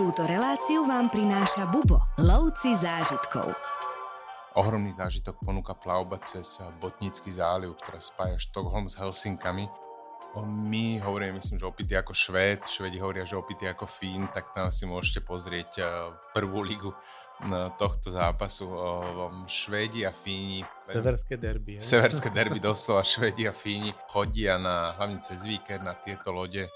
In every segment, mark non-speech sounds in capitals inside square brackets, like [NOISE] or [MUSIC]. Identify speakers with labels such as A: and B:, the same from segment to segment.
A: Túto reláciu vám prináša Bubo, lovci zážitkov.
B: Ohromný zážitok ponúka plavba cez Botnícky záliv, ktorá spája Štokholm s Helsinkami. My hovoríme, myslím, že opity ako Švéd, Švedi hovoria, že opity ako Fín, tak tam si môžete pozrieť prvú ligu tohto zápasu. Švédi a Fíni.
C: Severské derby. Je?
B: Severské derby doslova. Švédi a Fíni chodia na, hlavne cez víkend na tieto lode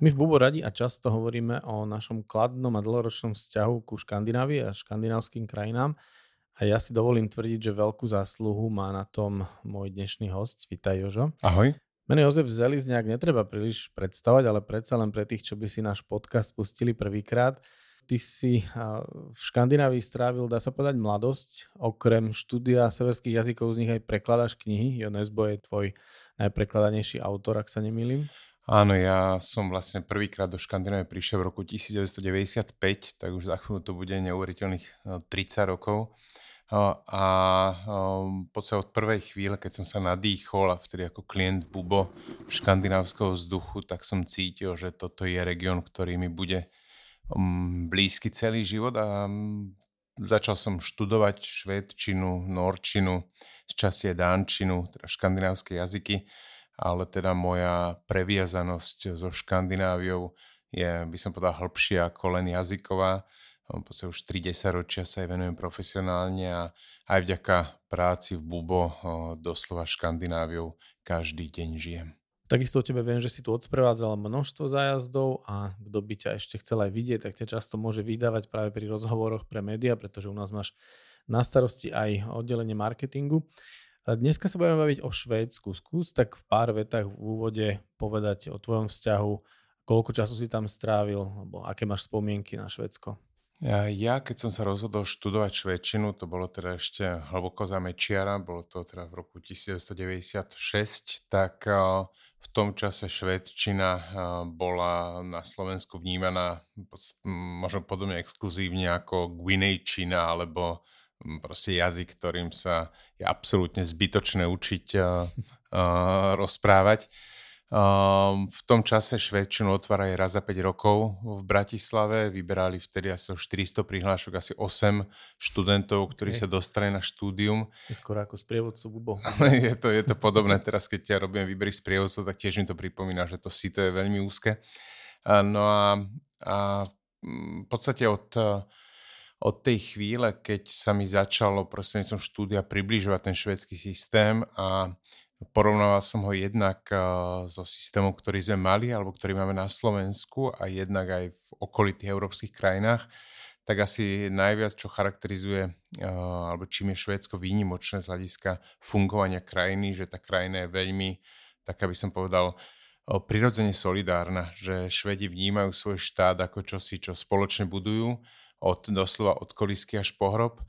C: My v Bubo radi a často hovoríme o našom kladnom a dlhoročnom vzťahu ku Škandinávii a škandinávským krajinám. A ja si dovolím tvrdiť, že veľkú zásluhu má na tom môj dnešný host. Vítaj, Jožo.
B: Ahoj.
C: Mene Jozef Zelizňák netreba príliš predstavovať, ale predsa len pre tých, čo by si náš podcast pustili prvýkrát. Ty si v Škandinávii strávil, dá sa povedať, mladosť. Okrem štúdia severských jazykov z nich aj prekladáš knihy. Jonesbo je tvoj najprekladanejší autor, ak sa nemýlim.
B: Áno, ja som vlastne prvýkrát do Škandinávie prišiel v roku 1995, tak už za chvíľu to bude neuveriteľných 30 eh, rokov. Eh, a v podstate od prvej chvíle, keď som sa nadýchol a vtedy ako klient Bubo škandinávskeho vzduchu, tak som cítil, že toto je región, ktorý mi bude mm, blízky celý život a mm, začal som študovať švédčinu, norčinu, z časti dánčinu, teda škandinávské jazyky ale teda moja previazanosť so Škandináviou je, by som povedal, hĺbšia ako len jazyková. V podstate už 30 ročia sa aj venujem profesionálne a aj vďaka práci v Bubo doslova Škandináviou každý deň žijem.
C: Takisto o tebe viem, že si tu odsprevádzal množstvo zájazdov a kto by ťa ešte chcel aj vidieť, tak ťa často môže vydávať práve pri rozhovoroch pre médiá, pretože u nás máš na starosti aj oddelenie marketingu. Dneska sa budeme baviť o Švédsku. Skús tak v pár vetách v úvode povedať o tvojom vzťahu, koľko času si tam strávil, alebo aké máš spomienky na Švédsko.
B: Ja, keď som sa rozhodol študovať švédčinu, to bolo teda ešte hlboko za Mečiara, bolo to teda v roku 1996, tak v tom čase švédčina bola na Slovensku vnímaná možno podobne exkluzívne ako Guinejčina alebo proste jazyk, ktorým sa je absolútne zbytočné učiť uh, uh, rozprávať. Um, v tom čase švedčinu otvárali raz za 5 rokov v Bratislave. Vyberali vtedy asi 400 prihlášok, asi 8 študentov, ktorí okay. sa dostali na štúdium.
C: Je skoro ako sprievodcu Bubo. [LAUGHS]
B: je, to, je to podobné. Teraz, keď ja robím výbery sprievodcov, tak tiež mi to pripomína, že to si to je veľmi úzke. No a, a v podstate od od tej chvíle, keď sa mi začalo prostredníctvom štúdia približovať ten švedský systém a porovnával som ho jednak so systémom, ktorý sme mali alebo ktorý máme na Slovensku a jednak aj v okolitých európskych krajinách, tak asi najviac, čo charakterizuje, alebo čím je Švédsko výnimočné z hľadiska fungovania krajiny, že tá krajina je veľmi, tak aby som povedal, prirodzene solidárna, že Švedi vnímajú svoj štát ako čosi, čo spoločne budujú od doslova od kolisky až po hrob.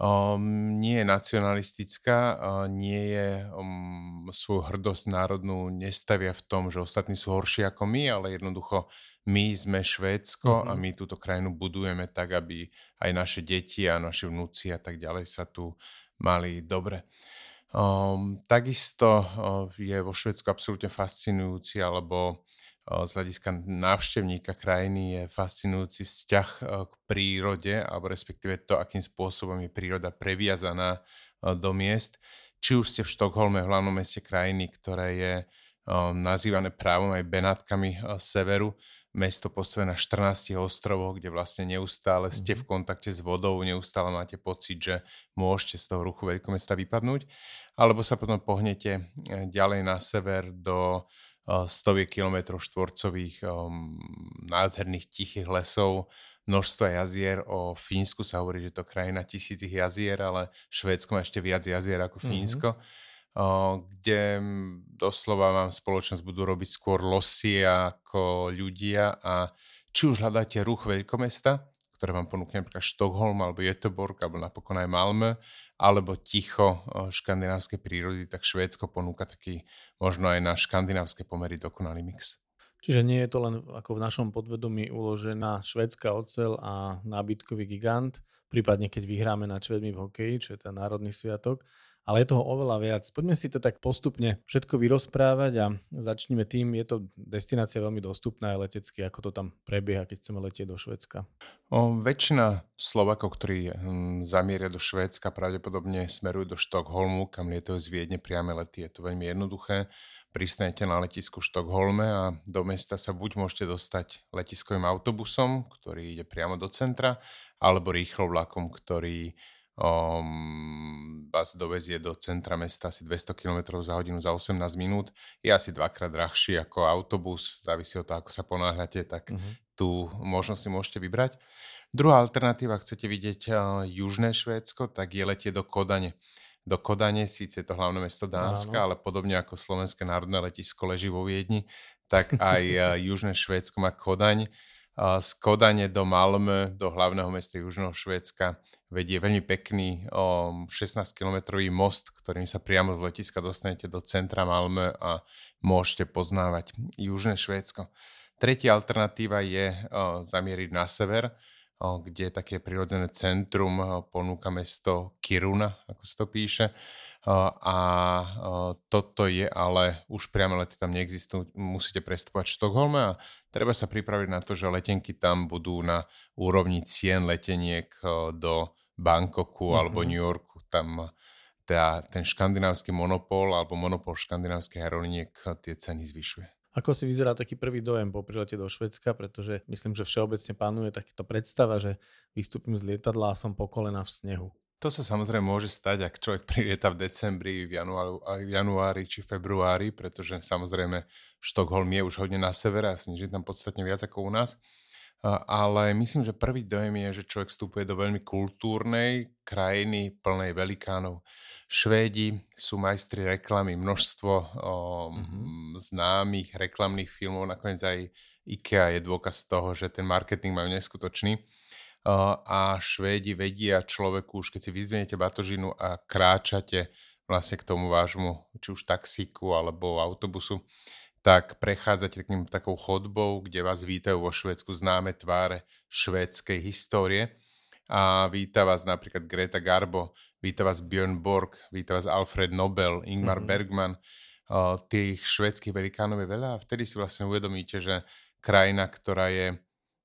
B: Um, nie je nacionalistická, uh, nie je um, svoju hrdosť národnú nestavia v tom, že ostatní sú horší ako my, ale jednoducho my sme Švédsko mm-hmm. a my túto krajinu budujeme tak, aby aj naše deti a naše vnúci a tak ďalej sa tu mali dobre. Um, takisto uh, je vo Švedsku absolútne fascinujúci, alebo z hľadiska návštevníka krajiny je fascinujúci vzťah k prírode, alebo respektíve to, akým spôsobom je príroda previazaná do miest. Či už ste v Štokholme, v hlavnom meste krajiny, ktoré je nazývané právom aj Benátkami severu, mesto postavené na 14 ostrovoch, kde vlastne neustále ste v mhm. kontakte s vodou, neustále máte pocit, že môžete z toho ruchu veľkomesta vypadnúť. Alebo sa potom pohnete e, ďalej na sever do stoviek kilometrov štvorcových um, nádherných tichých lesov, množstva jazier. O Fínsku sa hovorí, že to krajina tisícich jazier, ale Švédsko má ešte viac jazier ako mhm. Fínsko. Mm-hmm. Kde doslova vám spoločnosť budú robiť skôr losy ako ľudia a či už hľadáte ruch veľkomesta, ktoré vám ponúkne napríklad Štokholm alebo Göteborg alebo napokon aj Malmö, alebo ticho škandinávskej prírody, tak Švédsko ponúka taký možno aj na škandinávske pomery dokonalý mix.
C: Čiže nie je to len ako v našom podvedomí uložená švédska ocel a nábytkový gigant, prípadne keď vyhráme na Švedmi v hokeji, čo je ten národný sviatok, ale je toho oveľa viac. Poďme si to tak postupne všetko vyrozprávať a začneme tým, je to destinácia veľmi dostupná aj letecky, ako to tam prebieha, keď chceme letieť do Švedska.
B: O, väčšina Slovakov, ktorí hm, zamieria do Švédska, pravdepodobne smerujú do Štokholmu, kam lietajú z Viedne priame lety. Je to veľmi jednoduché. Pristanete na letisku v Štokholme a do mesta sa buď môžete dostať letiskovým autobusom, ktorý ide priamo do centra, alebo rýchlo vlakom, ktorý um, vás dovezie do centra mesta asi 200 km za hodinu za 18 minút. Je asi dvakrát drahší ako autobus, závisí od toho, ako sa ponáhľate, tak uh-huh. tú možnosť si môžete vybrať. Druhá alternatíva, chcete vidieť uh, južné Švédsko, tak je letie do Kodane. Do Kodane, síce je to hlavné mesto Dánska, Áno. ale podobne ako Slovenské národné letisko leží vo Viedni, tak aj uh, [LAUGHS] južné Švédsko má Kodaň z Kodane do Malmö, do hlavného mesta Južného Švédska, vedie veľmi pekný 16-kilometrový most, ktorým sa priamo z letiska dostanete do centra Malmö a môžete poznávať Južné Švédsko. Tretia alternatíva je zamieriť na sever, kde je také prirodzené centrum, ponúka mesto Kiruna, ako sa to píše a toto je ale už priame lety tam neexistujú, musíte prestupovať v Štokholme a treba sa pripraviť na to, že letenky tam budú na úrovni cien leteniek do Bangkoku mm-hmm. alebo New Yorku. Tam tá, ten škandinávsky monopol alebo monopol škandinávskych aeroliniek tie ceny zvyšuje.
C: Ako si vyzerá taký prvý dojem po prilete do Švedska, pretože myslím, že všeobecne panuje takáto predstava, že vystúpim z lietadla a som po kolena v snehu.
B: To sa samozrejme môže stať, ak človek prilieta v decembri, v januári, v januári či februári, pretože samozrejme Štokholm je už hodne na severe a sneží tam podstatne viac ako u nás. Ale myslím, že prvý dojem je, že človek vstupuje do veľmi kultúrnej krajiny plnej velikánov. Švédi sú majstri reklamy, množstvo o, mm-hmm. známych reklamných filmov, nakoniec aj IKEA je dôkaz toho, že ten marketing majú neskutočný a Švédi vedia človeku, už keď si vyzdvihnete batožinu a kráčate vlastne k tomu vášmu, či už taxíku alebo autobusu, tak prechádzate takým takou chodbou, kde vás vítajú vo Švédsku známe tváre švédskej histórie. A víta vás napríklad Greta Garbo, víta vás Björn Borg, víta vás Alfred Nobel, Ingmar mm-hmm. Bergman. Uh, tých švédskych velikánov je veľa a vtedy si vlastne uvedomíte, že krajina, ktorá je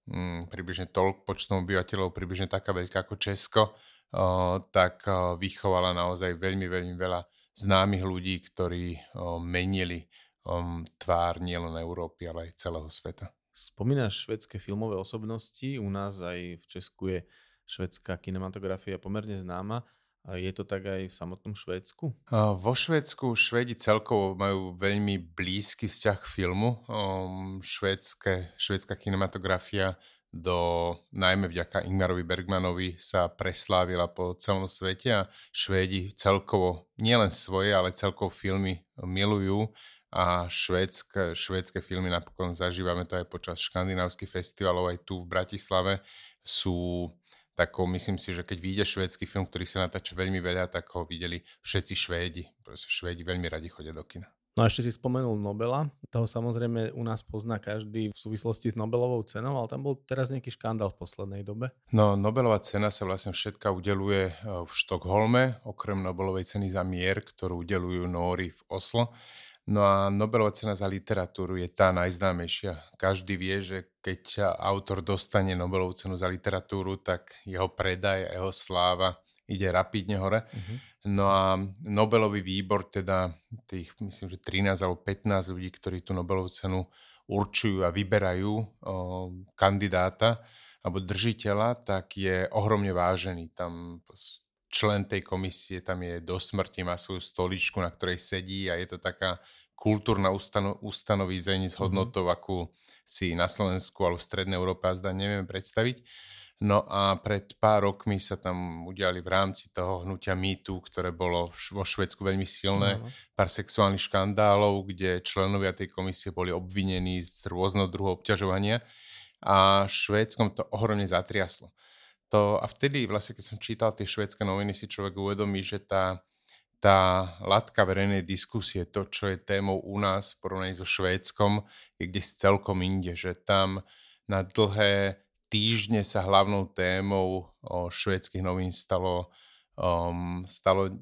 B: mm, približne toľk počtom obyvateľov, približne taká veľká ako Česko, uh, tak uh, vychovala naozaj veľmi, veľmi veľa známych ľudí, ktorí menili um, tvár nielen Európy, ale aj celého sveta.
C: Spomínaš švedské filmové osobnosti, u nás aj v Česku je švedská kinematografia pomerne známa. A je to tak aj v samotnom Švédsku?
B: Vo Švédsku Švédi celkovo majú veľmi blízky vzťah k filmu. Um, švédske, švédska kinematografia do, najmä vďaka Ingmarovi Bergmanovi sa preslávila po celom svete a Švédi celkovo, nielen svoje, ale celkovo filmy milujú a švédske, švédske filmy napokon zažívame to aj počas škandinávskych festivalov aj tu v Bratislave sú takou, myslím si, že keď vyjde švédsky film, ktorý sa natáča veľmi veľa, tak ho videli všetci Švédi. Proste Švédi veľmi radi chodia do kina.
C: No a ešte si spomenul Nobela, toho samozrejme u nás pozná každý v súvislosti s Nobelovou cenou, ale tam bol teraz nejaký škandál v poslednej dobe.
B: No, Nobelová cena sa vlastne všetka udeluje e, v Štokholme, okrem Nobelovej ceny za mier, ktorú udelujú Nóri v Oslo. No a Nobelová cena za literatúru je tá najznámejšia. Každý vie, že keď autor dostane Nobelovú cenu za literatúru, tak jeho predaj a jeho sláva ide rapidne hore. Uh-huh. No a Nobelový výbor, teda tých myslím, že 13 alebo 15 ľudí, ktorí tú Nobelovú cenu určujú a vyberajú o, kandidáta alebo držiteľa, tak je ohromne vážený. Tam člen tej komisie tam je do smrti, má svoju stoličku, na ktorej sedí a je to taká kultúrna ustano, ustanovízeň s mhm. hodnotou, mm-hmm. akú si na Slovensku alebo v Strednej Európe azda nevieme predstaviť. No a pred pár rokmi sa tam udiali v rámci toho hnutia mýtu, ktoré bolo vo Švedsku veľmi silné, no. pár sexuálnych škandálov, kde členovia tej komisie boli obvinení z rôzneho druhu obťažovania a Švédskom to ohromne zatriaslo. To, a vtedy vlastne, keď som čítal tie švédske noviny, si človek uvedomí, že tá, tá latka verejnej diskusie, to, čo je témou u nás v porovnaní so Švédskom, je kde si celkom inde, že tam na dlhé týždne sa hlavnou témou o švédskych novín stalo, um, stalo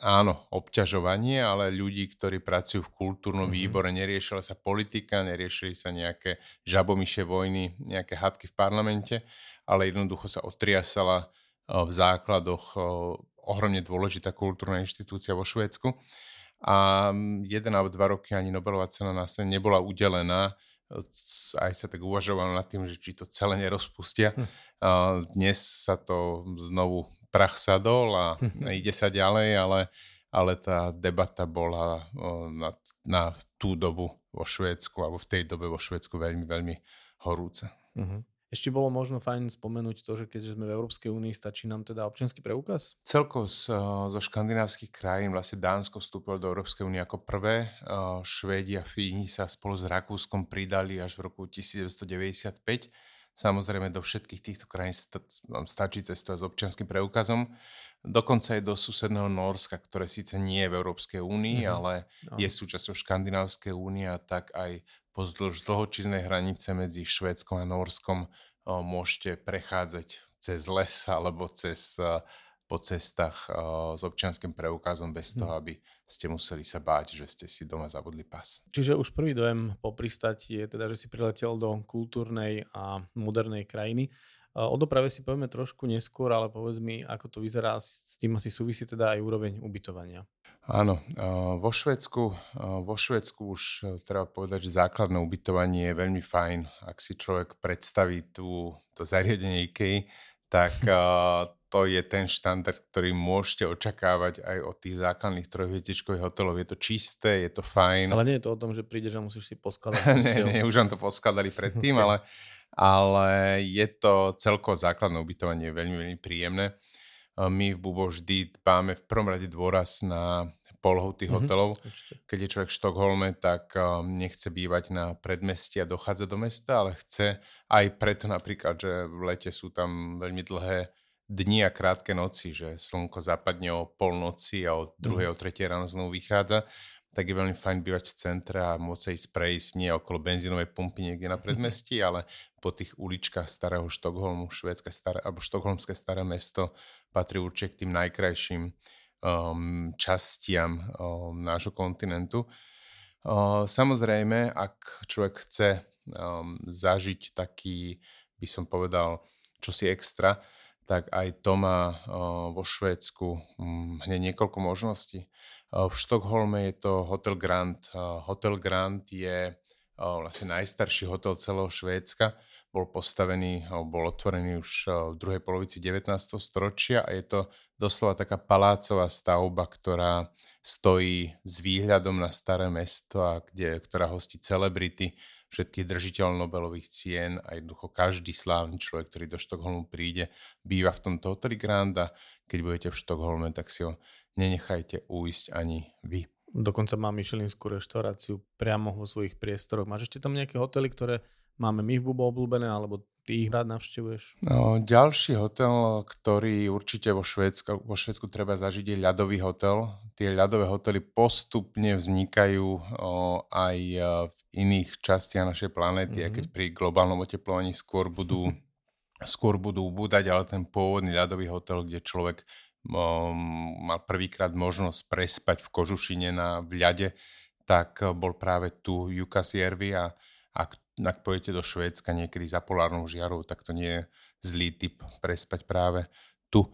B: áno, obťažovanie, ale ľudí, ktorí pracujú v kultúrnom mm-hmm. výbore, neriešila sa politika, neriešili sa nejaké žabomyšie vojny, nejaké hadky v parlamente, ale jednoducho sa otriasala v základoch ohromne dôležitá kultúrna inštitúcia vo Švédsku. A jeden alebo dva roky ani Nobelová cena na sen nebola udelená. Aj sa tak uvažovalo nad tým, že či to celé nerozpustia. Hm. Dnes sa to znovu prach sadol a ide sa ďalej, ale, ale tá debata bola na, na tú dobu vo Švédsku, alebo v tej dobe vo Švédsku veľmi, veľmi horúca.
C: Uh-huh. Ešte bolo možno fajn spomenúť to, že keďže sme v Európskej únii, stačí nám teda občianský preukaz?
B: Celko z, zo škandinávskych krajín, vlastne Dánsko vstúpilo do Európskej únie ako prvé. Švédi a Fíni sa spolu s Rakúskom pridali až v roku 1995 Samozrejme do všetkých týchto krajín stačí cestovať s občianským preukazom. Dokonca aj do susedného Norska, ktoré síce nie je v Európskej únii, mm-hmm. ale no. je súčasťou Škandinávskej únie a tak aj pozdĺž dlhočiznej hranice medzi Švédskom a Norskom môžete prechádzať cez les alebo cez po cestách uh, s občianským preukazom bez toho, aby ste museli sa báť, že ste si doma zabudli pas.
C: Čiže už prvý dojem po pristati je teda, že si priletel do kultúrnej a modernej krajiny. O doprave si povieme trošku neskôr, ale povedz mi, ako to vyzerá, s tým asi súvisí teda aj úroveň ubytovania.
B: Áno, vo Švedsku, vo Švedsku už e, treba povedať, že základné ubytovanie je veľmi fajn. Ak si človek predstaví tú, to zariadenie IKEA, tak to je ten štandard, ktorý môžete očakávať aj od tých základných trojhviezdičkových hotelov. Je to čisté, je to fajn.
C: Ale nie je to o tom, že prídeš a musíš si poskladať. [LAUGHS]
B: nie, nie, už vám to poskladali predtým, [LAUGHS] ale, ale je to celkovo základné ubytovanie veľmi, veľmi príjemné. My v Bubo vždy dbáme v prvom rade dôraz na polohu tých mm-hmm, hotelov. Určite. Keď je človek v Štokholme, tak nechce bývať na predmestí a dochádza do mesta, ale chce aj preto napríklad, že v lete sú tam veľmi dlhé dni a krátke noci, že slnko zapadne o polnoci a o druhej, mm. o tretej ráno znovu vychádza, tak je veľmi fajn bývať v centre a môcť ísť prejsť nie okolo benzínovej pumpy niekde na predmestí, ale po tých uličkách starého Štokholmu, švédske staré, alebo štokholmské staré mesto patrí určite k tým najkrajším um, častiam um, nášho kontinentu. Uh, samozrejme, ak človek chce um, zažiť taký, by som povedal, čosi extra, tak aj to má vo Švédsku hm, hneď niekoľko možností. V Štokholme je to Hotel Grand. Hotel Grand je vlastne najstarší hotel celého Švédska. Bol postavený, bol otvorený už v druhej polovici 19. storočia a je to doslova taká palácová stavba, ktorá stojí s výhľadom na staré mesto a kde, ktorá hostí celebrity, všetkých držiteľov Nobelových cien a jednoducho každý slávny človek, ktorý do Štokholmu príde, býva v tomto hoteli Grand a keď budete v Štokholme, tak si ho nenechajte uísť ani vy.
C: Dokonca mám myšelinskú reštauráciu priamo vo svojich priestoroch. Máš ešte tam nejaké hotely, ktoré máme my v Bubo obľúbené, alebo ty ich rád navštevuješ?
B: No, ďalší hotel, ktorý určite vo Švédsku, vo Švédsku treba zažiť, je ľadový hotel. Tie ľadové hotely postupne vznikajú o, aj e, v iných častiach našej planéty, mm-hmm. keď mhm. pri globálnom oteplovaní skôr budú, [LAUGHS] skôr budú ubúdať, ale ten pôvodný ľadový hotel, kde človek um, mal prvýkrát možnosť prespať v kožušine na vľade, tak bol práve tu Jukasjärvi a ak ak pojete do Švédska niekedy za polárnou žiarou, tak to nie je zlý typ prespať práve tu.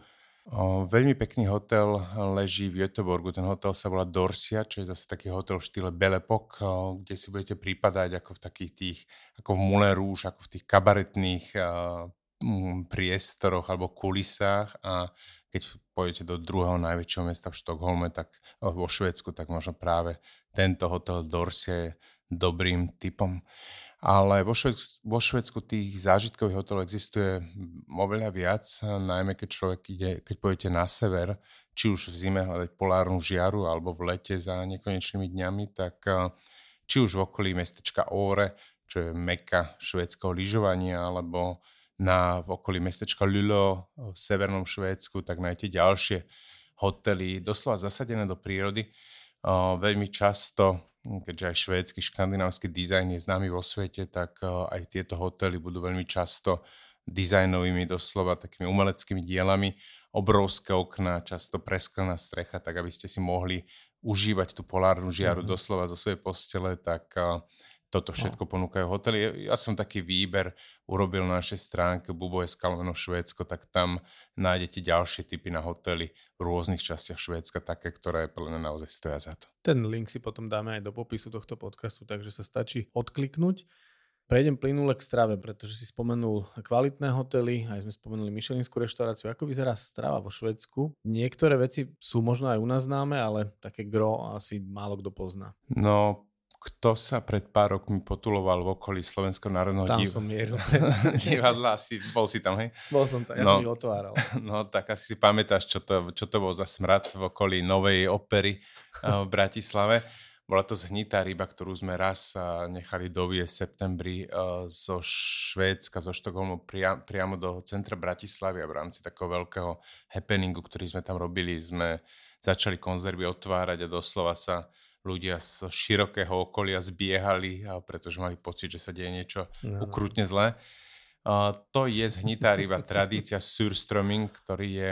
B: O, veľmi pekný hotel leží v Göteborgu. Ten hotel sa volá Dorsia, čo je zase taký hotel v štýle Belepok, kde si budete prípadať ako v takých tých, ako v Moulin Rouge, ako v tých kabaretných m, priestoroch alebo kulisách a keď pôjdete do druhého najväčšieho mesta v Štokholme, tak vo Švédsku, tak možno práve tento hotel Dorsia je dobrým typom. Ale vo Švedsku, vo Švedsku tých zážitkových hotelov existuje oveľa viac, najmä keď človek ide, keď pôjdete na sever, či už v zime hľadať polárnu žiaru alebo v lete za nekonečnými dňami, tak či už v okolí mestečka Óre, čo je meka švédskeho lyžovania, alebo na, v okolí mestečka Lulo v severnom Švédsku, tak nájdete ďalšie hotely, doslova zasadené do prírody. veľmi často keďže aj švédsky, škandinávsky dizajn je známy vo svete, tak eh, aj tieto hotely budú veľmi často dizajnovými, doslova takými umeleckými dielami. obrovské okná, často presklená strecha, tak aby ste si mohli užívať tú polárnu žiaru mm-hmm. doslova zo svojej postele, tak toto no. všetko ponúkajú hotely. Ja som taký výber urobil na našej stránke bubo.sk lomeno Švédsko, tak tam nájdete ďalšie typy na hotely v rôznych častiach Švédska, také, ktoré podľa mňa naozaj stoja za to.
C: Ten link si potom dáme aj do popisu tohto podcastu, takže sa stačí odkliknúť. Prejdem plynule k strave, pretože si spomenul kvalitné hotely, aj sme spomenuli Michelinskú reštauráciu. Ako vyzerá strava vo Švedsku? Niektoré veci sú možno aj u nás známe, ale také gro asi málo kto pozná.
B: No, kto sa pred pár rokmi potuloval v okolí Slovenského národného
C: tam div... som mieril. [LAUGHS]
B: divadla, asi, bol si tam, hej?
C: Bol som tam, ja no, som ich otváral. [LAUGHS]
B: No tak asi si pamätáš, čo to, čo to bol za smrad v okolí Novej opery v Bratislave. Bola to zhnitá ryba, ktorú sme raz nechali doviesť v septembri zo Švédska, zo Štokholmu priam, priamo do centra Bratislavy a v rámci takého veľkého happeningu, ktorý sme tam robili, sme začali konzervy otvárať a doslova sa ľudia z širokého okolia zbiehali, pretože mali pocit, že sa deje niečo no. ukrutne zlé. To je zhnitá ryba, tradícia surströmming, ktorý je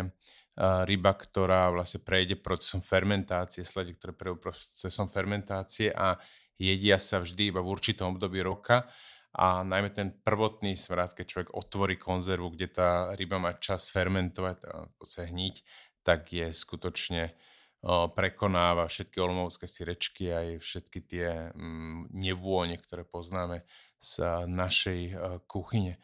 B: ryba, ktorá vlastne prejde procesom fermentácie, slede, ktoré prejde procesom fermentácie a jedia sa vždy iba v určitom období roka a najmä ten prvotný smrad, keď človek otvorí konzervu, kde tá ryba má čas fermentovať, a hniť, tak je skutočne prekonáva všetky olmovské sirečky aj všetky tie mm, nevône, ktoré poznáme z našej kuchyne.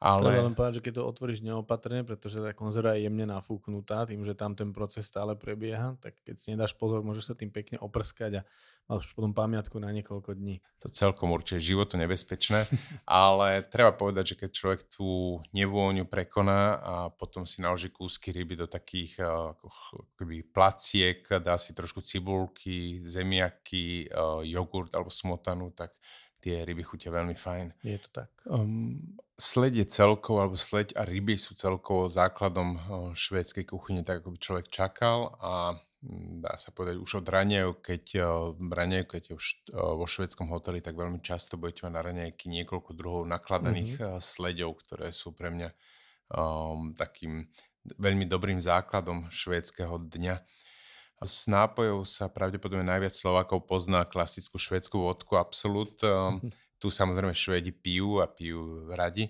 C: Ale... Treba len povedať, že keď to otvoríš neopatrne, pretože tá konzerva je jemne nafúknutá, tým, že tam ten proces stále prebieha, tak keď si nedáš pozor, môžeš sa tým pekne oprskať a máš potom pamiatku na niekoľko dní.
B: To celkom určite životu nebezpečné, [LAUGHS] ale treba povedať, že keď človek tú nevôňu prekoná a potom si naloží kúsky ryby do takých akoby placiek, dá si trošku cibulky, zemiaky, jogurt alebo smotanu, tak tie ryby chutia veľmi fajn.
C: Je to tak.
B: Um, sled je celkovo, alebo sleď a ryby sú celkovo základom uh, švédskej kuchyne, tak ako by človek čakal a um, dá sa povedať už od raniev, keď, uh, raniev, keď je už uh, vo švédskom hoteli, tak veľmi často budete mať na raniejky niekoľko druhov nakladaných mm-hmm. sledov, ktoré sú pre mňa um, takým veľmi dobrým základom švédskeho dňa. Z nápojov sa pravdepodobne najviac Slovákov pozná klasickú švédsku vodku Absolut. Ehm, tu samozrejme Švedi pijú a pijú radi,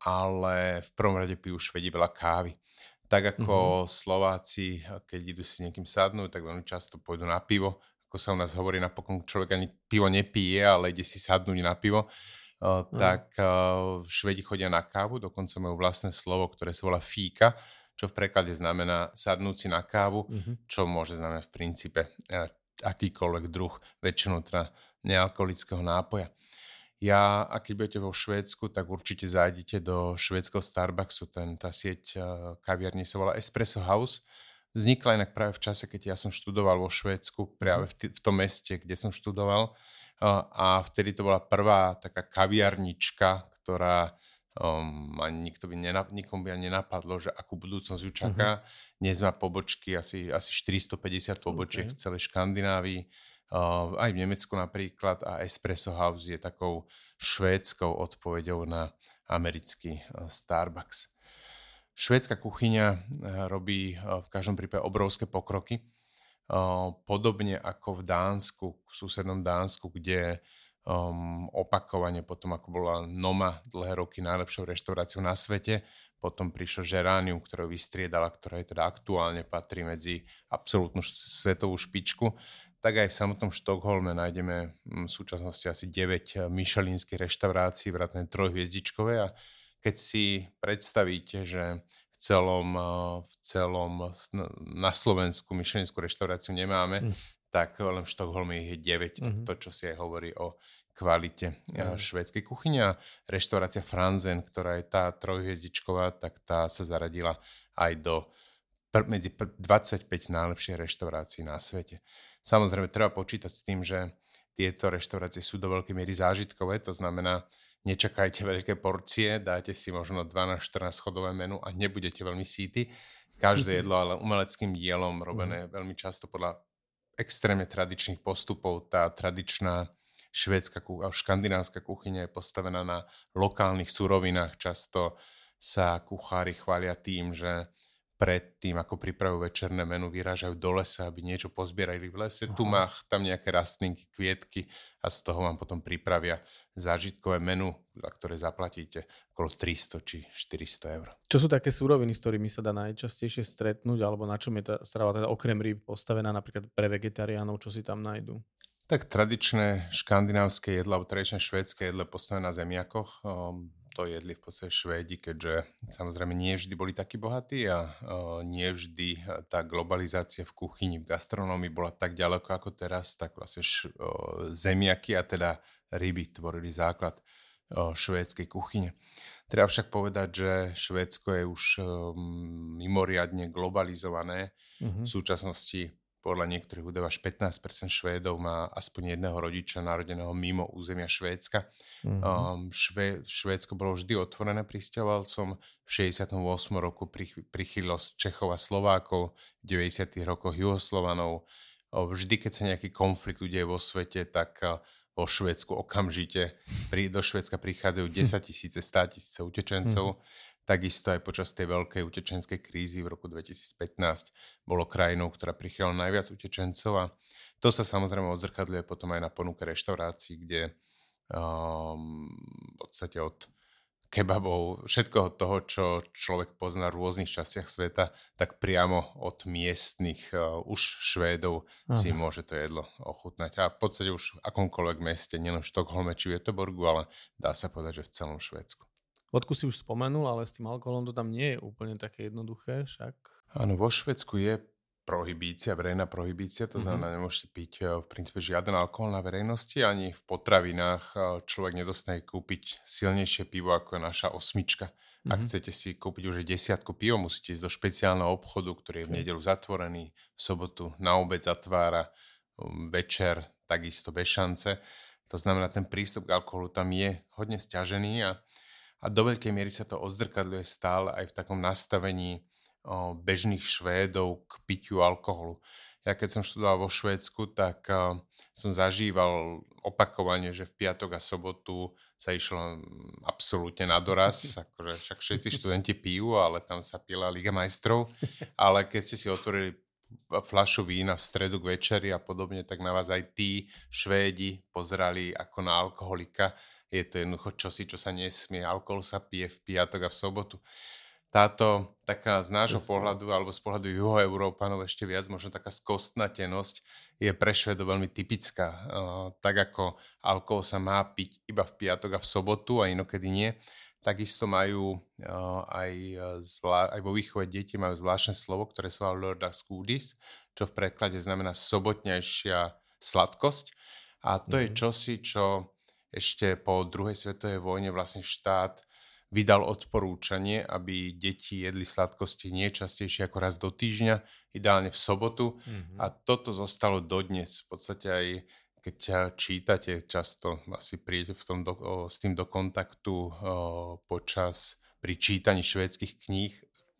B: ale v prvom rade pijú Švedi veľa kávy. Tak ako mm-hmm. Slováci, keď idú si niekým sadnúť, tak veľmi často pôjdu na pivo. Ako sa u nás hovorí, napokon človek ani pivo nepije, ale ide si sadnúť na pivo. Mm. tak Švedi chodia na kávu, dokonca majú vlastné slovo, ktoré sa volá fíka, čo v preklade znamená sadnúť si na kávu, mm-hmm. čo môže znamenať v princípe e, akýkoľvek druh, väčšinou teda nealkoholického nápoja. Ja, a keď budete vo Švédsku, tak určite zájdete do švédskeho Starbucksu, ten, tá sieť e, kaviarní sa volá Espresso House. Vznikla inak práve v čase, keď ja som študoval vo Švédsku, práve v, t- v tom meste, kde som študoval. E, a vtedy to bola prvá taká kaviarnička, ktorá Um, ani nikto by nenap- nikomu by ani nenapadlo, že akú budúcnosť ju čaká. Uh-huh. Dnes má pobočky, asi, asi 450 pobočiek okay. v celej Škandinávii, uh, aj v Nemecku napríklad a Espresso House je takou švédskou odpoveďou na americký uh, Starbucks. Švédska kuchyňa uh, robí uh, v každom prípade obrovské pokroky. Uh, podobne ako v Dánsku, v susednom Dánsku, kde um, opakovane potom, ako bola Noma dlhé roky najlepšou reštauráciou na svete, potom prišlo Žeránium, ktoré vystriedala, ktorá je teda aktuálne patrí medzi absolútnu svetovú špičku, tak aj v samotnom Štokholme nájdeme mm, v súčasnosti asi 9 eh, myšelinských reštaurácií, vrátane trojhviezdičkové. A keď si predstavíte, že v celom, eh, v celom na Slovensku myšelinskú reštauráciu nemáme, mm tak len v Štokholme je 9. Mm-hmm. To, čo si aj hovorí o kvalite mm. švédskej kuchyne. A reštaurácia Franzen, ktorá je tá trojhviezdičková, tak tá sa zaradila aj do pr- medzi pr- 25 najlepších reštaurácií na svete. Samozrejme, treba počítať s tým, že tieto reštaurácie sú do veľkej miery zážitkové, to znamená, nečakajte [LAUGHS] veľké porcie, dáte si možno 12-14 chodové menu a nebudete veľmi síty. Každé jedlo ale umeleckým dielom, robené mm. veľmi často podľa extrémne tradičných postupov. Tá tradičná švédska škandinávska kuchyňa je postavená na lokálnych surovinách. Často sa kuchári chvália tým, že predtým, ako pripravujú večerné menu, vyrážajú do lesa, aby niečo pozbierali v lese. Aha. Tu má tam nejaké rastlinky, kvietky a z toho vám potom pripravia zážitkové menu, za ktoré zaplatíte okolo 300 či 400 eur.
C: Čo sú také súroviny, s ktorými sa dá najčastejšie stretnúť, alebo na čom je tá strava teda okrem rýb postavená napríklad pre vegetariánov, čo si tam nájdú?
B: Tak tradičné škandinávske jedlo, alebo tradičné švédske jedlo postavené na zemiakoch. Um, to jedli v podstate Švédi, keďže samozrejme nie vždy boli takí bohatí a uh, nie vždy e, tá globalizácia v kuchyni, v gastronómii bola tak ďaleko ako teraz, tak vlastne š, uh, zemiaky a teda ryby tvorili základ švédskej kuchyne. Treba však povedať, že Švédsko je už mimoriadne globalizované. Mm-hmm. V súčasnosti podľa niektorých údajov až 15% Švédov má aspoň jedného rodiča narodeného mimo územia Švédska. Mm-hmm. Um, Švé, Švédsko bolo vždy otvorené pristahovalcom. V 68. roku prichýlilo Čechov a Slovákov, v 90. rokoch Juhoslovanov. Vždy, keď sa nejaký konflikt udeje vo svete, tak vo Švédsku okamžite do Švédska prichádzajú 10 tisíce, 100 tisíce utečencov. Mm. Takisto aj počas tej veľkej utečenskej krízy v roku 2015 bolo krajinou, ktorá prichyla najviac utečencov a to sa samozrejme odzrkadľuje potom aj na ponuke reštaurácií, kde um, v podstate od kebabov, všetkoho toho, čo človek pozná v rôznych častiach sveta, tak priamo od miestnych uh, už Švédov Aha. si môže to jedlo ochutnať. A v podstate už v akomkoľvek meste, nielen v Štokholme či v Göteborgu, ale dá sa povedať, že v celom Švédsku.
C: Vodku si už spomenul, ale s tým alkoholom to tam nie je úplne také jednoduché však.
B: Áno, vo Švedsku je prohibícia, verejná prohibícia, to znamená, mm-hmm. nemôžete piť eh, v princípe žiaden alkohol na verejnosti, ani v potravinách eh, človek nedostane kúpiť silnejšie pivo ako je naša osmička. Mm-hmm. Ak mhm. chcete si kúpiť už desiatku pivo, musíte ísť do špeciálneho obchodu, ktorý je v nedelu zatvorený, v sobotu na obed zatvára, um, večer takisto bez šance. To znamená, ten prístup k alkoholu tam je hodne stiažený a a do veľkej miery sa to odzrkadľuje stále aj v takom nastavení bežných Švédov k pitiu alkoholu. Ja keď som študoval vo Švédsku, tak som zažíval opakovane, že v piatok a sobotu sa išlo absolútne na doraz, [LAUGHS] akože však všetci študenti pijú, ale tam sa pila Liga majstrov, ale keď ste si otvorili flašu vína v stredu k večeri a podobne, tak na vás aj tí Švédi pozerali ako na alkoholika je to jednoducho čosi, čo sa nesmie. Alkohol sa pije v piatok a v sobotu. Táto taká z nášho Jasne. pohľadu, alebo z pohľadu juhoeurópanov ešte viac, možno taká skostnatenosť je pre Švedov veľmi typická. Uh, tak ako alkohol sa má piť iba v piatok a v sobotu a inokedy nie, takisto majú uh, aj, zvlá- aj vo výchove deti majú zvláštne slovo, ktoré sa volá Lorda Skudis, čo v preklade znamená sobotnejšia sladkosť. A to mm. je mhm. čosi, čo ešte po druhej svetovej vojne vlastne štát vydal odporúčanie, aby deti jedli sladkosti nie častejšie ako raz do týždňa, ideálne v sobotu. Mm-hmm. A toto zostalo dodnes. V podstate aj keď čítate, často asi príjete v tom do, o, s tým do kontaktu o, počas pri čítaní švédskych kníh,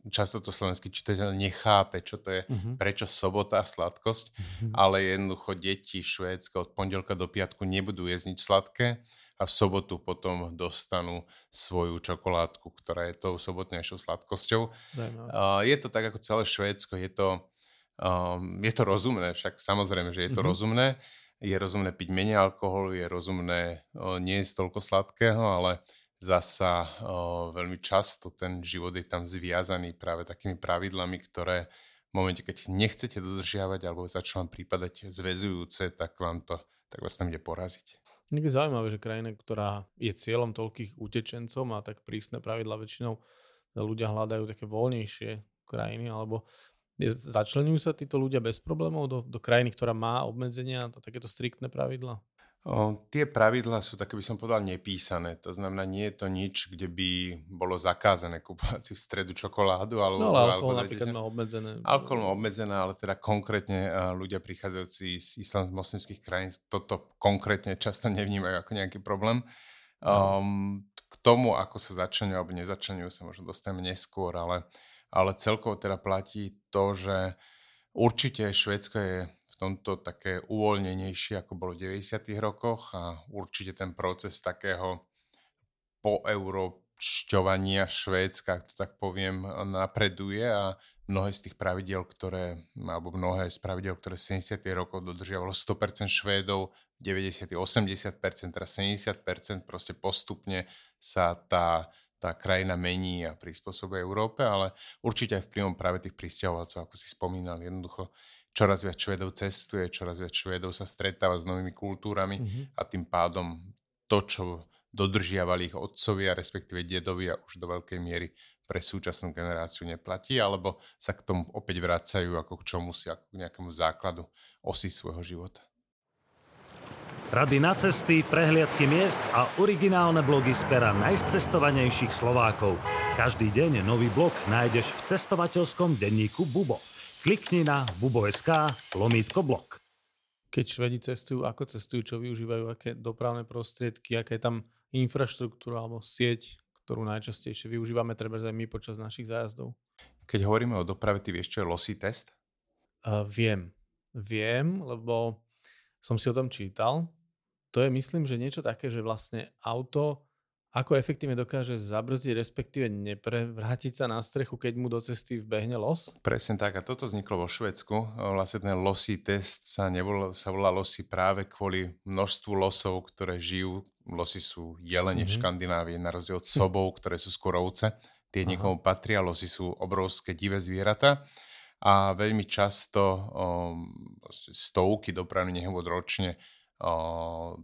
B: často to slovenský čitateľ nechápe, čo to je, uh-huh. prečo sobota a sladkosť, uh-huh. ale jednoducho deti Švédska od pondelka do piatku nebudú jesť nič sladké a v sobotu potom dostanú svoju čokoládku, ktorá je tou sobotnejšou sladkosťou. Uh, je to tak ako celé Švédsko, je to, um, je to rozumné, však samozrejme, že je to uh-huh. rozumné. Je rozumné piť menej alkoholu, je rozumné uh, nie jesť toľko sladkého, ale zasa o, veľmi často ten život je tam zviazaný práve takými pravidlami, ktoré v momente, keď nechcete dodržiavať alebo začnú vám prípadať zväzujúce, tak vám to, tak vás tam ide poraziť.
C: Je zaujímavé, že krajina, ktorá je cieľom toľkých utečencov, má tak prísne pravidla väčšinou ľudia hľadajú také voľnejšie krajiny, alebo je, začlenujú sa títo ľudia bez problémov do, do krajiny, ktorá má obmedzenia a takéto striktné pravidla?
B: O, tie pravidla sú také, by som povedal, nepísané. To znamená, nie je to nič, kde by bolo zakázané kúpovať si v stredu čokoládu.
C: Alebo, no ale alkohol napríklad má obmedzené.
B: Alkohol má obmedzené, ale teda konkrétne ľudia prichádzajúci z islamských krajín toto konkrétne často nevnímajú ako nejaký problém. Um, k tomu, ako sa začaňujú alebo nezačaňujú, sa možno dostaneme neskôr, ale, ale celkovo teda platí to, že určite Švédsko je tomto také uvoľnenejšie, ako bolo v 90. rokoch a určite ten proces takého po eurošťovania Švédska, ak to tak poviem, napreduje a mnohé z tých pravidel, ktoré, alebo mnohé z pravidel, ktoré 70. rokov dodržiavalo 100% Švédov, 90, 80%, teraz 70%, proste postupne sa tá, tá krajina mení a prispôsobuje Európe, ale určite aj vplyvom práve tých pristahovalcov, ako si spomínal, jednoducho čoraz viac Švedov cestuje, čoraz viac Švedov sa stretáva s novými kultúrami mm-hmm. a tým pádom to, čo dodržiavali ich otcovia, respektíve dedovia už do veľkej miery pre súčasnú generáciu neplatí, alebo sa k tomu opäť vracajú ako k čomu si, ako k nejakému základu osy svojho života.
D: Rady na cesty, prehliadky miest a originálne blogy z pera najcestovanejších Slovákov. Každý deň nový blog nájdeš v cestovateľskom denníku Bubo. Klikni na bubo.sk lomítko blog.
C: Keď Švedi cestujú, ako cestujú, čo využívajú, aké dopravné prostriedky, aká je tam infraštruktúra alebo sieť, ktorú najčastejšie využívame treba aj my počas našich zájazdov?
B: Keď hovoríme o doprave, ty vieš, čo je losy test?
C: Uh, viem. Viem, lebo som si o tom čítal to je myslím, že niečo také, že vlastne auto ako efektívne dokáže zabrzdiť, respektíve neprevrátiť sa na strechu, keď mu do cesty vbehne los?
B: Presne tak. A toto vzniklo vo Švedsku. Vlastne ten losí test sa, nebol, sa volá losy práve kvôli množstvu losov, ktoré žijú. Losy sú jelene mm-hmm. Škandinávie, na rozdiel od sobov, ktoré sú skôr ovce. Tie Aha. niekomu patria. Losy sú obrovské divé zvieratá a veľmi často um, stovky dopravných nehôd ročne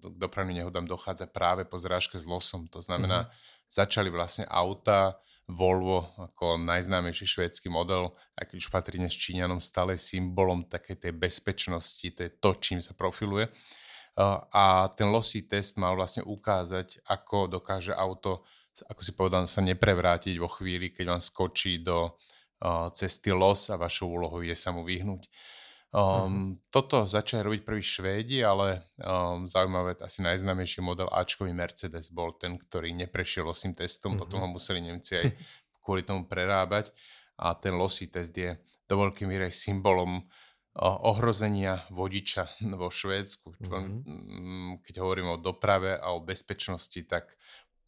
B: k dopravným nehodám dochádza práve po zrážke s losom. To znamená, mm-hmm. začali vlastne auta, Volvo ako najznámejší švédsky model, keď už patrí dnes Číňanom, stále symbolom takej tej bezpečnosti, to je to, čím sa profiluje. A ten losí test mal vlastne ukázať, ako dokáže auto, ako si povedal, sa neprevrátiť vo chvíli, keď vám skočí do cesty los a vašou úlohou je sa mu vyhnúť. Um, uh-huh. Toto začali robiť prví Švédi, ale um, zaujímavé, asi najznámejší model Ačkový Mercedes bol ten, ktorý neprešiel losým testom, uh-huh. potom ho museli Nemci aj kvôli tomu prerábať a ten losý test je do veľkej miery symbolom uh, ohrozenia vodiča [LAUGHS] vo Švédsku. Uh-huh. Keď hovorím o doprave a o bezpečnosti, tak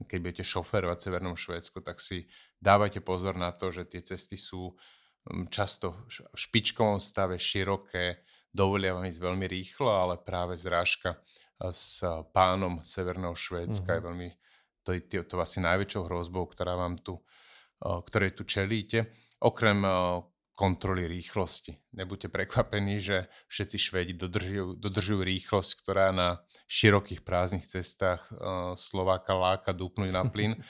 B: keď budete šoferovať v Severnom Švédsku, tak si dávajte pozor na to, že tie cesty sú často v špičkovom stave, široké, dovolia vám ísť veľmi rýchlo, ale práve zrážka s pánom Severného Švédska mm-hmm. je veľmi, to je to, to asi najväčšou hrozbou, ktorá vám tu, ktorej tu čelíte. Okrem kontroly rýchlosti. Nebuďte prekvapení, že všetci Švédi dodržujú, dodržujú rýchlosť, ktorá na širokých prázdnych cestách Slováka láka dúpnuť na plyn. [LAUGHS]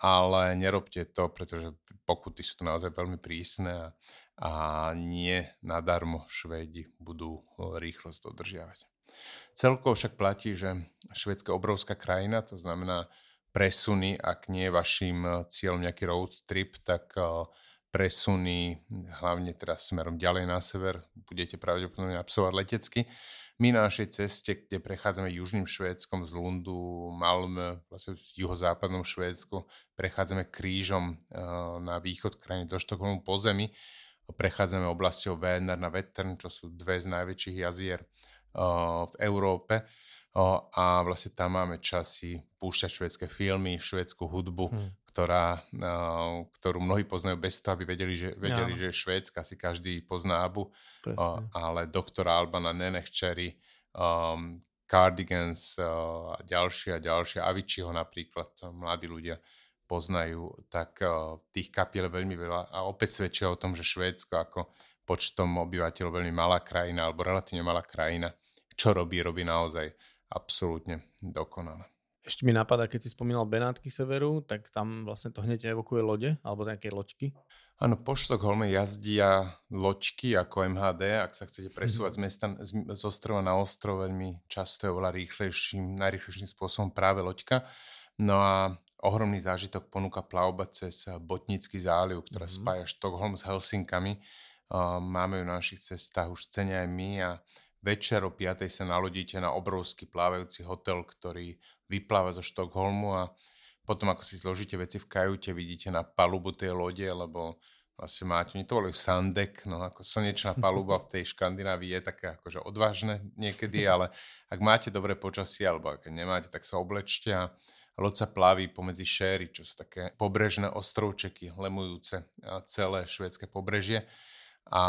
B: ale nerobte to, pretože pokuty sú to naozaj veľmi prísne a, a nie nadarmo Švédi budú rýchlosť dodržiavať. Celkovo však platí, že Švédska je obrovská krajina, to znamená presuny, ak nie je vašim cieľom nejaký road trip, tak presuny, hlavne teraz smerom ďalej na sever, budete pravdepodobne absolvovať letecky. My na našej ceste, kde prechádzame južným Švédskom z Lundu, Malmö, vlastne v juhozápadnom Švédsku, prechádzame krížom uh, na východ krajiny do Štokholmu po zemi. Prechádzame oblasťou Véner na Vettern, čo sú dve z najväčších jazier uh, v Európe. A vlastne tam máme časy púšťať švédske filmy, švédsku hudbu, hmm ktorá, ktorú mnohí poznajú bez toho, aby vedeli, že, vedeli, že je Švédska, si každý pozná Abu, uh, ale doktora Albana Nenechčery, um, Cardigans uh, a ďalšie a ďalšie, Aviciiho napríklad, mladí ľudia poznajú, tak uh, tých kapiel veľmi veľa a opäť svedčia o tom, že Švédsko ako počtom obyvateľov veľmi malá krajina alebo relatívne malá krajina, čo robí, robí naozaj absolútne dokonale.
C: Ešte mi napadá, keď si spomínal Benátky severu, tak tam vlastne to hneď evokuje lode, alebo nejaké loďky.
B: Áno, po Štokholme jazdia loďky ako MHD, ak sa chcete presúvať z, mesta, z, z ostrova na ostrov, veľmi často je oveľa rýchlejším, najrýchlejším spôsobom práve loďka. No a ohromný zážitok ponúka plavba cez Botnický záliv, ktorá mm-hmm. spája Štokholm s Helsinkami. Máme ju na našich cestách už cene aj my a večer o 5. sa nalodíte na obrovský plávajúci hotel, ktorý vypláva zo Štokholmu a potom ako si zložíte veci v kajute, vidíte na palubu tej lode, lebo vlastne máte, oni to volajú sandek, no ako slnečná paluba v tej Škandinávii je také akože odvážne niekedy, [LAUGHS] ale ak máte dobré počasie alebo ak nemáte, tak sa oblečte a loď sa plaví pomedzi Šéry, čo sú také pobrežné ostrovčeky lemujúce celé švédske pobrežie a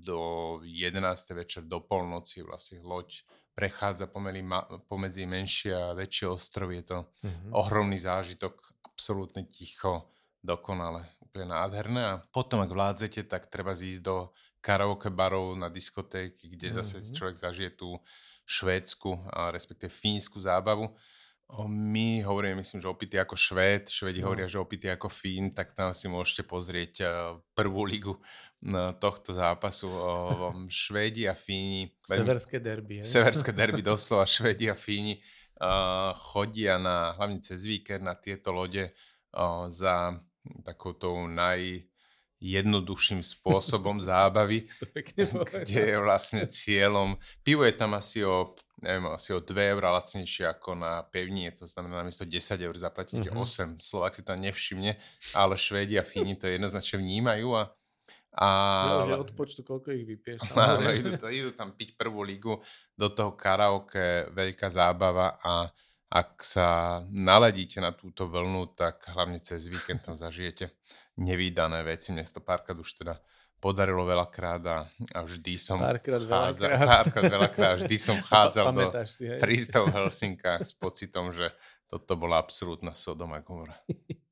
B: do 11. večer do polnoci vlastne loď prechádza pomedzi, pomedzi menšie a väčšie ostrovy. Je to mm-hmm. ohromný zážitok, absolútne ticho, dokonale, úplne nádherné. A potom, ak vládzete, tak treba zísť do karaoke barov na diskotéky, kde mm-hmm. zase človek zažije tú švédsku, respektíve fínsku zábavu. My hovoríme, myslím, že opity ako Švéd, Švedi no. hovoria, že opity ako Fín, tak tam si môžete pozrieť prvú ligu tohto zápasu. [LAUGHS] Švédi a Fíni...
C: Severské derby.
B: Je? Severské [LAUGHS] derby, doslova Švédi a Fíni chodia na, hlavne cez víkend na tieto lode za takouto naj jednoduchším spôsobom zábavy, [LAUGHS] [LAUGHS] kde je vlastne cieľom. Pivo je tam asi o, neviem, asi o 2 eur lacnejšie ako na pevnie, to znamená namiesto 10 eur zaplatíte mm-hmm. 8. Slovak si to nevšimne, ale Švédi a Fíni to jednoznačne vnímajú a a...
C: Ja, že od počtu, koľko ich vypieš. [LAUGHS]
B: Áno, idú, idú tam piť prvú ligu, do toho karaoke, veľká zábava a ak sa naladíte na túto vlnu, tak hlavne cez víkend tam zažijete nevýdané veci. Mne to párkrát už teda podarilo veľakrát a, a vždy som
C: párkrát,
B: vchádzal, veľakrát. [LAUGHS] párkrát veľakrát, vždy som [LAUGHS] vchádzal do prístav v Helsinkách s pocitom, že toto bola absolútna Sodoma Gomora. [LAUGHS]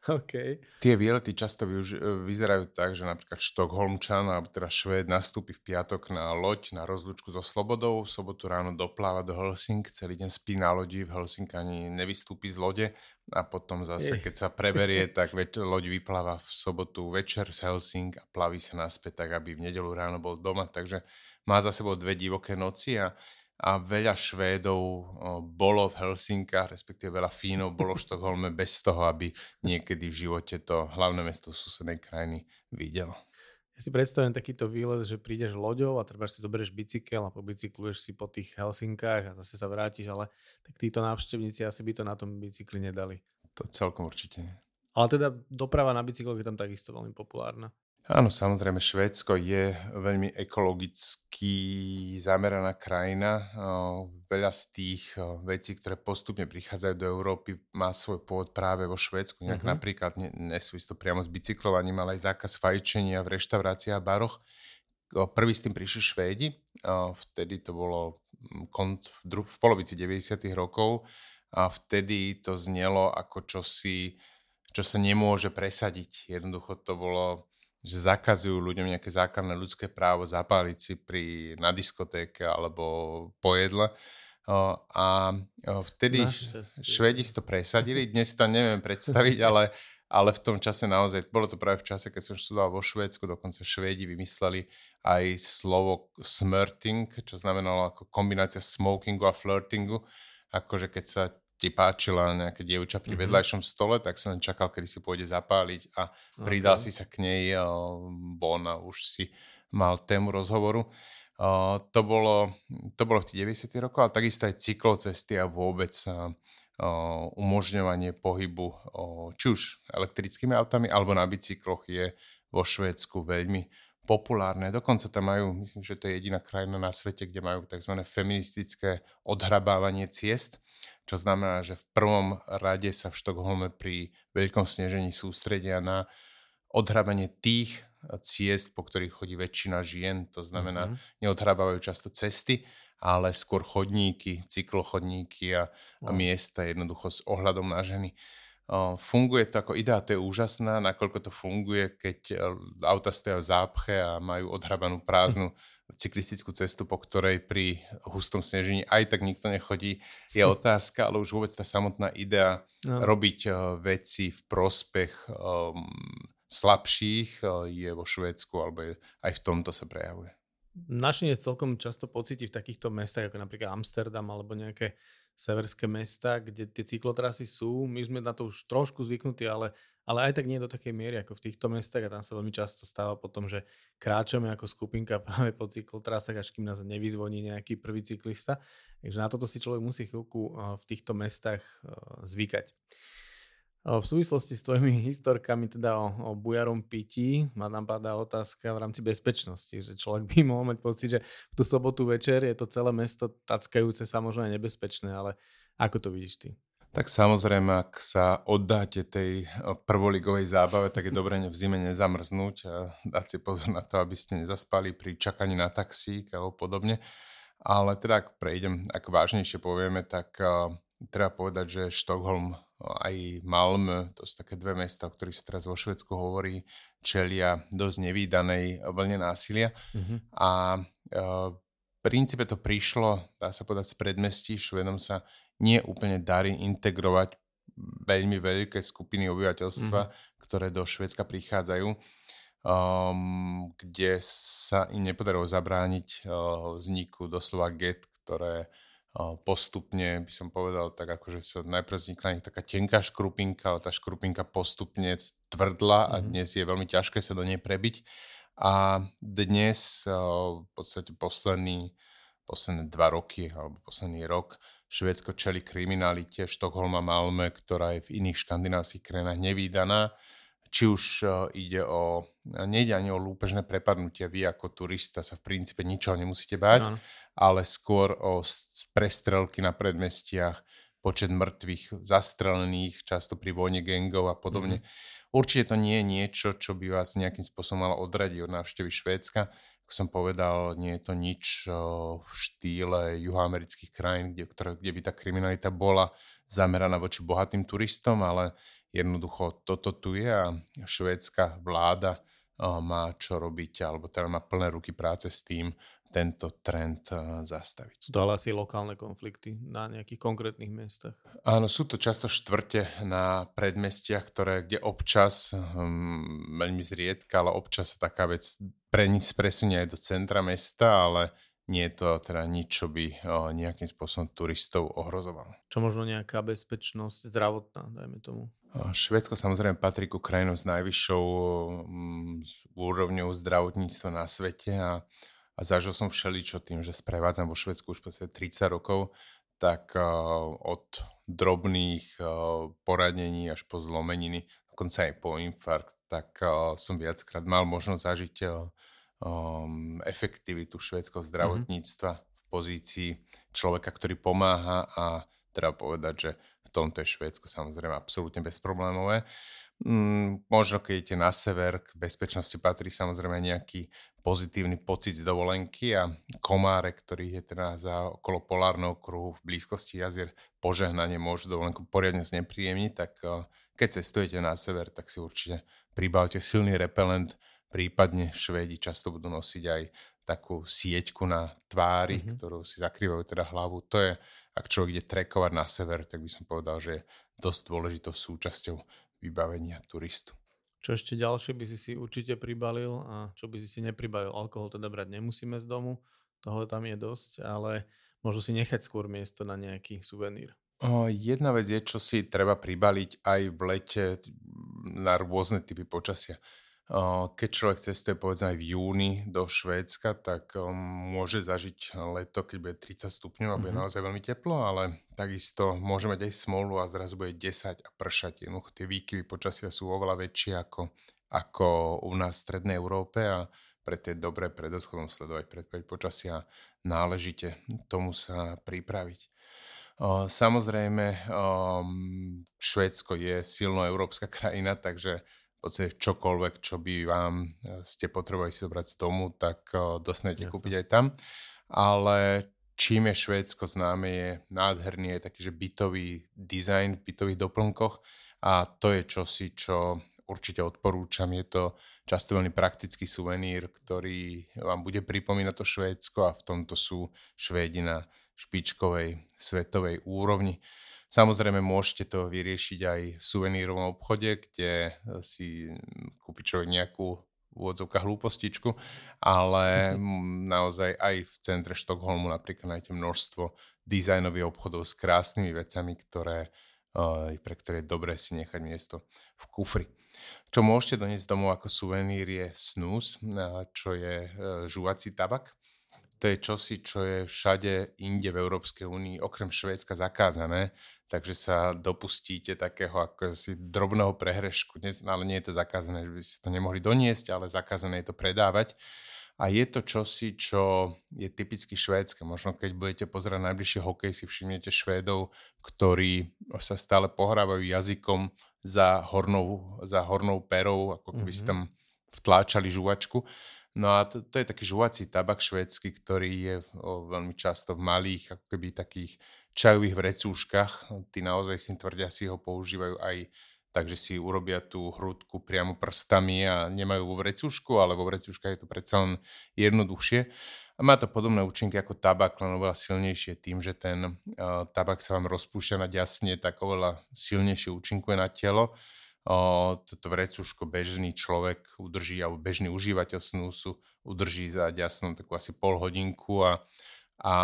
B: [LAUGHS]
C: Okay.
B: Tie výlety často využi- e, vyzerajú tak, že napríklad Štokholmčan alebo teda Švéd nastúpi v piatok na loď na rozlúčku so Slobodou, v sobotu ráno dopláva do Helsing, celý deň spí na lodi, v Helsinki ani nevystúpi z lode a potom zase, keď sa preberie, [LAUGHS] tak veď, loď vypláva v sobotu večer z Helsing a plaví sa naspäť tak, aby v nedelu ráno bol doma, takže má za sebou dve divoké noci a a veľa Švédov bolo v Helsinkách, respektíve veľa Fínov bolo v Štokholme bez toho, aby niekedy v živote to hlavné mesto susednej krajiny videlo.
C: Ja si predstavím takýto výlet, že prídeš loďou a treba si zoberieš bicykel a pobicykluješ si po tých Helsinkách a zase sa vrátiš, ale tak títo návštevníci asi by to na tom bicykli nedali.
B: To celkom určite nie.
C: Ale teda doprava na bicykloch je tam takisto veľmi populárna.
B: Áno, samozrejme, Švédsko je veľmi ekologicky zameraná krajina. Veľa z tých vecí, ktoré postupne prichádzajú do Európy, má svoj pôvod práve vo Švédsku. Nejak uh-huh. napríklad nesúvisí to priamo s bicyklovaním, ale aj zákaz fajčenia v reštauráciách a baroch. Prvý s tým prišli Švédi, vtedy to bolo dru- v polovici 90. rokov a vtedy to znelo ako čosi, čo sa nemôže presadiť. Jednoducho to bolo že zakazujú ľuďom nejaké základné ľudské právo zapáliť si pri, na diskotéke alebo po jedle. A vtedy Švedi si to presadili, dnes to neviem predstaviť, [LAUGHS] ale, ale v tom čase naozaj, bolo to práve v čase, keď som študoval vo Švédsku, dokonca Švédi vymysleli aj slovo smurting, čo znamenalo ako kombinácia smokingu a flirtingu, akože keď sa ti páčila nejaká dievča pri mm-hmm. vedľajšom stole, tak som čakal, kedy si pôjde zapáliť a pridal okay. si sa k nej von a už si mal tému rozhovoru. Uh, to, bolo, to bolo v tých 90. rokoch, ale takisto aj cyklocesty a vôbec uh, umožňovanie pohybu či už elektrickými autami alebo na bicykloch je vo Švédsku veľmi populárne. Dokonca tam majú, myslím, že to je jediná krajina na svete, kde majú tzv. feministické odhrabávanie ciest čo znamená, že v prvom rade sa v Štokholme pri veľkom snežení sústredia na odhrabanie tých ciest, po ktorých chodí väčšina žien. To znamená, mm-hmm. neodhrabávajú často cesty, ale skôr chodníky, cyklochodníky a, a miesta jednoducho s ohľadom na ženy. Funguje to ako idea, to je úžasná, nakoľko to funguje, keď e, auta stoja v zápche a majú odhrabanú prázdnu [LAUGHS] cyklistickú cestu, po ktorej pri hustom snežení aj tak nikto nechodí, je otázka, ale už vôbec tá samotná idea no. robiť uh, veci v prospech um, slabších uh, je vo Švédsku, alebo je, aj v tomto sa prejavuje.
C: Našine celkom často pocíti v takýchto mestách, ako napríklad Amsterdam alebo nejaké severské mesta, kde tie cyklotrasy sú. My sme na to už trošku zvyknutí, ale ale aj tak nie do takej miery ako v týchto mestách a tam sa veľmi často stáva potom, že kráčame ako skupinka [LAUGHS] práve po cyklotrasách, až kým nás nevyzvoní nejaký prvý cyklista. Takže na toto si človek musí chvíľku v týchto mestách zvykať. V súvislosti s tvojimi historkami teda o, o bujarom pití ma nám padá otázka v rámci bezpečnosti, že človek by mohol mať pocit, že v tú sobotu večer je to celé mesto tackajúce sa možno aj nebezpečné, ale ako to vidíš ty?
B: Tak samozrejme, ak sa oddáte tej prvoligovej zábave, tak je dobré v zime nezamrznúť a dať si pozor na to, aby ste nezaspali pri čakaní na taxík alebo podobne. Ale teda ak prejdem, ak vážnejšie povieme, tak uh, treba povedať, že Štokholm aj Malmö, to sú také dve mesta, o ktorých sa teraz vo Švedsku hovorí, čelia dosť nevýdanej vlne násilia. Mm-hmm. A uh, v princípe to prišlo, dá sa povedať, z predmestí. Švedom sa nie úplne darí integrovať veľmi veľké skupiny obyvateľstva, mm-hmm. ktoré do Švedska prichádzajú, um, kde sa im nepodarilo zabrániť uh, vzniku doslova get, ktoré postupne, by som povedal, tak akože sa najprv vznikla taká tenká škrupinka, ale tá škrupinka postupne tvrdla a mm-hmm. dnes je veľmi ťažké sa do nej prebiť. A dnes v podstate posledný, posledné dva roky alebo posledný rok Švédsko čeli kriminalite, Štokholm a Malmö, ktorá je v iných škandinávskych krajinách nevýdaná. Či už e, ide o, nejde ani o lúpežné prepadnutie, vy ako turista sa v princípe ničoho nemusíte báť, no. Ale skôr o prestrelky na predmestiach, počet mŕtvych, zastrelených, často pri vojne gengov a podobne. Mm. Určite to nie je niečo, čo by vás nejakým spôsobom malo odradiť od návštevy Švédska ako som povedal, nie je to nič v štýle juhoamerických krajín, kde, ktoré, kde by tá kriminalita bola zameraná voči bohatým turistom, ale jednoducho toto tu je a švédska vláda má čo robiť, alebo teda má plné ruky práce s tým, tento trend eh, zastaviť.
C: Sú to ale asi lokálne konflikty na nejakých konkrétnych miestach?
B: Áno, sú to často štvrte na predmestiach, ktoré, kde občas, hm, veľmi zriedka, ale občas sa taká vec pre presunie aj do centra mesta, ale nie je to teda nič, čo by o, eh, nejakým spôsobom turistov ohrozovalo.
C: Čo možno nejaká bezpečnosť zdravotná, dajme tomu?
B: Eh, Švedsko samozrejme patrí ku krajinom s najvyššou um, úrovňou zdravotníctva na svete a a zažil som všeličo tým, že sprevádzam vo Švedsku už 30 rokov, tak uh, od drobných uh, poradení až po zlomeniny, dokonca aj po infarkt, tak uh, som viackrát mal možnosť zažiť uh, um, efektivitu švedského mhm. zdravotníctva mm-hmm. v pozícii človeka, ktorý pomáha a treba povedať, že v tomto je Švédsko samozrejme absolútne bezproblémové. Mm, možno keď idete na sever, k bezpečnosti patrí samozrejme nejaký pozitívny pocit z dovolenky a komáre, ktorý je teda za okolo polárneho kruhu v blízkosti jazier požehnanie môžu dovolenku poriadne znepríjemniť, tak eh, keď cestujete na sever, tak si určite pribavte silný repelent, prípadne Švédi často budú nosiť aj takú sieťku na tvári, mm-hmm. ktorú si zakrývajú teda hlavu. To je, ak človek ide trekovať na sever, tak by som povedal, že je dosť dôležitou súčasťou vybavenia turistu.
C: Čo ešte ďalšie by si si určite pribalil a čo by si si nepribalil? Alkohol teda brať nemusíme z domu, toho tam je dosť, ale možno si nechať skôr miesto na nejaký suvenír.
B: Jedna vec je, čo si treba pribaliť aj v lete na rôzne typy počasia. Keď človek cestuje povedzme aj v júni do Švédska, tak um, môže zažiť leto, keď bude 30 stupňov a bude mm-hmm. naozaj veľmi teplo, ale takisto môže mať aj smolu a zrazu bude 10 a pršať. Jednoducho tie výkyvy počasia sú oveľa väčšie ako, ako u nás v Strednej Európe a preto je dobré pred odchodom sledovať predpoveď počasia náležite tomu sa pripraviť. Samozrejme, um, Švédsko je silno európska [LAUGHS] krajina, takže podstate čokoľvek, čo by vám e, ste potrebovali si zobrať z domu, tak e, dostanete Jasne. kúpiť aj tam. Ale čím je Švédsko známe, je nádherný je taký, že bytový dizajn v bytových doplnkoch a to je čosi, čo určite odporúčam. Je to často veľmi praktický suvenír, ktorý vám bude pripomínať to Švédsko a v tomto sú Švédi na špičkovej svetovej úrovni. Samozrejme môžete to vyriešiť aj v suvenírovom obchode, kde eh, si kúpi človek nejakú v úvodzovkách hlúpostičku, ale naozaj aj v centre Štokholmu napríklad nájdete množstvo dizajnových obchodov s krásnymi vecami, ktoré, eh, pre ktoré je dobré si nechať miesto v kufri. Čo môžete doniesť domov ako suvenír je snus, eh, čo je žuvací tabak to je čosi, čo je všade inde v Európskej únii, okrem Švédska zakázané, takže sa dopustíte takého ako si drobného prehrešku, ale nie je to zakázané, že by ste to nemohli doniesť, ale zakázané je to predávať. A je to čosi, čo je typicky švédske. Možno keď budete pozerať najbližšie hokej, si všimnete Švédov, ktorí sa stále pohrávajú jazykom za hornou, za hornou perou, ako keby mm-hmm. si tam vtláčali žuvačku. No a to, to je taký žuvací tabak švédsky, ktorý je o, veľmi často v malých, ako keby takých čajových vrecúškach. Tí naozaj si tvrdia, si ho používajú aj takže si urobia tú hrudku priamo prstami a nemajú vo vrecúšku, ale vo vrecúškach je to predsa len jednoduchšie. A má to podobné účinky ako tabak, len oveľa silnejšie tým, že ten uh, tabak sa vám rozpúšťa na ďasne, tak oveľa silnejšie účinkuje na telo. Toto vrecúško bežný človek udrží, alebo bežný užívateľ snúsu udrží za ďasnom takú asi pol hodinku a, a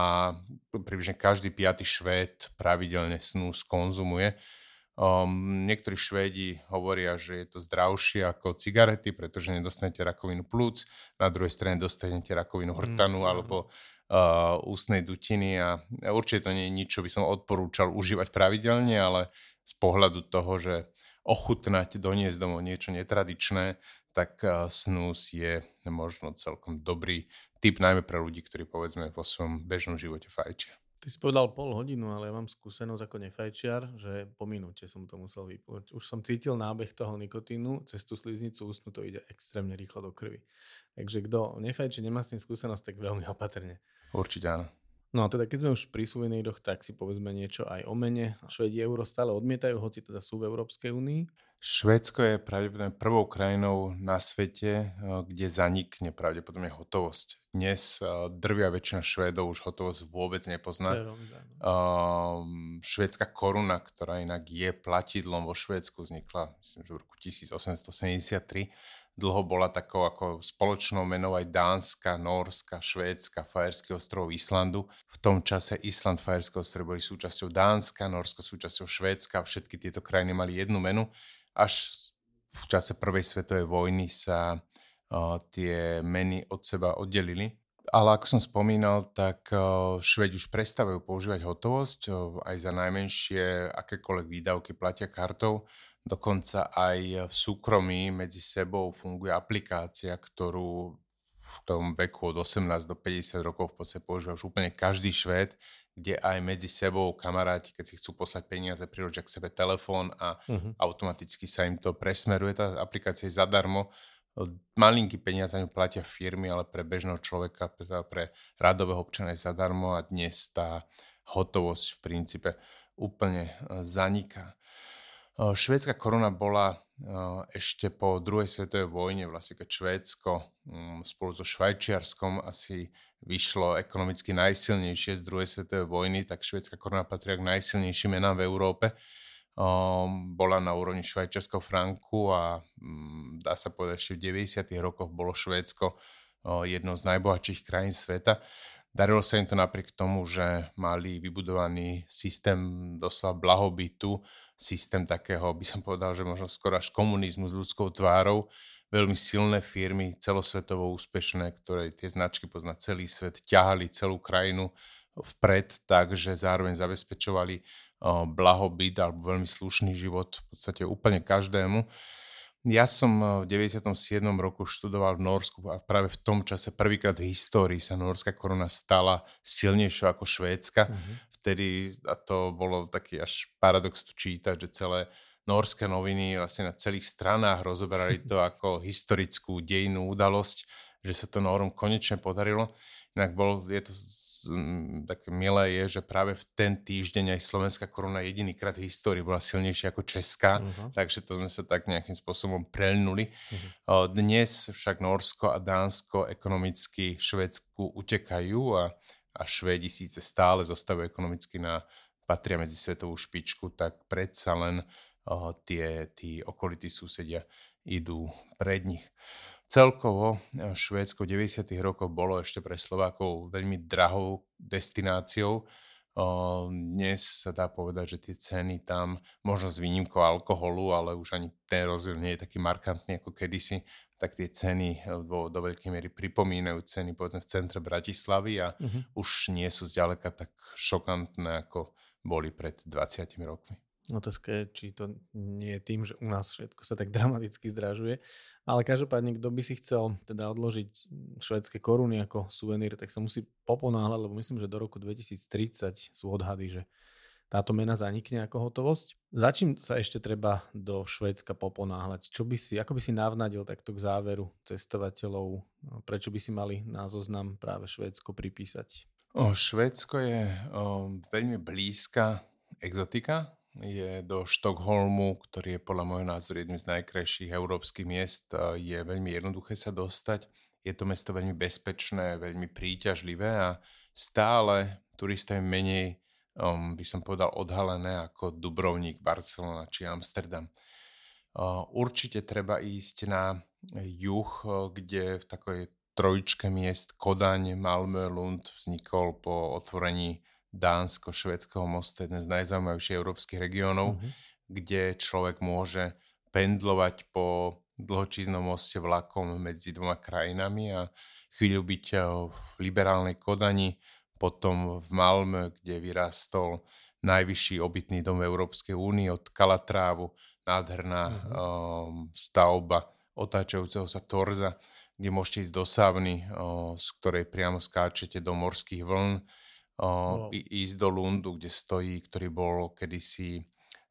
B: približne každý piaty švéd pravidelne snús konzumuje. Um, niektorí Švédi hovoria, že je to zdravšie ako cigarety, pretože nedostanete rakovinu plúc, na druhej strane dostanete rakovinu mm, hrtanu mm, alebo uh, ústnej dutiny a určite to nie je nič, čo by som odporúčal užívať pravidelne, ale z pohľadu toho, že ochutnať, doniesť domov niečo netradičné, tak uh, snus je možno celkom dobrý typ, najmä pre ľudí, ktorí povedzme vo svojom bežnom živote fajčia.
C: Ty si povedal pol hodinu, ale ja mám skúsenosť ako nefajčiar, že po minúte som to musel vypúť. Už som cítil nábeh toho nikotínu, cez tú sliznicu ústnu to ide extrémne rýchlo do krvi. Takže kto nefajči, nemá s tým skúsenosť, tak veľmi opatrne.
B: Určite áno.
C: No a teda keď sme už pri suveníroch, tak si povedzme niečo aj o mene. Švedi euro stále odmietajú, hoci teda sú v Európskej únii.
B: Švédsko je pravdepodobne prvou krajinou na svete, eh, kde zanikne pravdepodobne hotovosť. Dnes eh, drvia väčšina Švédov už hotovosť vôbec nepozná. Um, švédska koruna, ktorá inak je platidlom vo Švédsku, vznikla myslím, že v roku 1873 dlho bola takou ako spoločnou menou aj Dánska, Norska, Švédska, Fajerský ostrov Islandu. V tom čase Island, Fajerské ostrov boli súčasťou Dánska, Norsko súčasťou Švédska, všetky tieto krajiny mali jednu menu. Až v čase prvej svetovej vojny sa uh, tie meny od seba oddelili. Ale ako som spomínal, tak Švedi už prestávajú používať hotovosť, aj za najmenšie akékoľvek výdavky platia kartou. Dokonca aj v súkromí medzi sebou funguje aplikácia, ktorú v tom veku od 18 do 50 rokov v podstate používa už úplne každý Švéd, kde aj medzi sebou kamaráti, keď si chcú poslať peniaze, priložia k sebe telefón a uh-huh. automaticky sa im to presmeruje. Tá aplikácia je zadarmo. Malinký peniaze ňu platia firmy, ale pre bežného človeka, teda pre radového občana je zadarmo a dnes tá hotovosť v princípe úplne e, zaniká. Švédska koruna bola ešte po druhej svetovej vojne, vlastne keď Švédsko mm, spolu so Švajčiarskom asi vyšlo ekonomicky najsilnejšie z druhej svetovej vojny, tak švédska koruna patria k najsilnejším menám v Európe. Bola na úrovni švajčiarského franku a mm, dá sa povedať, ešte v 90. rokoch bolo Švédsko jednou z najbohatších krajín sveta. Darilo sa im to napriek tomu, že mali vybudovaný systém doslova blahobytu, systém takého, by som povedal, že možno skoro až komunizmu s ľudskou tvárou, veľmi silné firmy, celosvetovo úspešné, ktoré tie značky pozná celý svet, ťahali celú krajinu vpred, takže zároveň zabezpečovali blahobyt alebo veľmi slušný život v podstate úplne každému. Ja som v 97. roku študoval v Norsku a práve v tom čase prvýkrát v histórii sa norská koruna stala silnejšou ako švédska. Uh-huh vtedy, a to bolo taký až paradox to čítať, že celé norské noviny vlastne na celých stranách rozoberali to [LAUGHS] ako historickú dejnú udalosť, že sa to Norom konečne podarilo. Inak bol, je to také milé je, že práve v ten týždeň aj slovenská koruna jedinýkrát v histórii bola silnejšia ako česká, uh-huh. takže to sme sa tak nejakým spôsobom prelnuli. Uh-huh. Dnes však Norsko a Dánsko ekonomicky Švedsku utekajú a a Švédi síce stále zostávajú ekonomicky na, patria medzi svetovú špičku, tak predsa len uh, tie, tí okolití susedia idú pred nich. Celkovo Švédsko v 90. rokoch bolo ešte pre Slovákov veľmi drahou destináciou. Dnes sa dá povedať, že tie ceny tam, možno s výnimkou alkoholu, ale už ani ten rozdiel nie je taký markantný ako kedysi, tak tie ceny eh, do, do veľkej miery pripomínajú ceny povedzme v centre Bratislavy a uh-huh. už nie sú zďaleka tak šokantné, ako boli pred 20 rokmi.
C: Otázka je, či to nie je tým, že u nás všetko sa tak dramaticky zdražuje. Ale každopádne, kto by si chcel teda odložiť švedské koruny ako suvenír, tak sa musí poponáhľať, lebo myslím, že do roku 2030 sú odhady, že táto mena zanikne ako hotovosť. Za čím sa ešte treba do Švédska poponáhľať? Čo by si, ako by si navnadil takto k záveru cestovateľov? Prečo by si mali na zoznam práve Švédsko pripísať?
B: O, Švédsko je o, veľmi blízka exotika. Je do Štokholmu, ktorý je podľa môjho názoru jedným z najkrajších európskych miest. Je veľmi jednoduché sa dostať. Je to mesto veľmi bezpečné, veľmi príťažlivé a stále turista je menej um, by som povedal, odhalené ako Dubrovník, Barcelona či Amsterdam. Uh, určite treba ísť na juh, uh, kde v takej trojičke miest Kodaň, Malmö, Lund vznikol po otvorení Dánsko-švedského mostu, jeden z najzaujímavejších európskych regiónov, mm-hmm. kde človek môže pendlovať po dlhočíznom moste vlakom medzi dvoma krajinami a chvíľu byť uh, v liberálnej Kodani, potom v Malmö, kde vyrastol najvyšší obytný dom Európskej únie od Kalatrávu, nádherná mm-hmm. um, stavba otáčajúceho sa torza, kde môžete ísť do savny, uh, z ktorej priamo skáčete do morských vln, wow. ísť do Lundu, kde stojí, ktorý bol kedysi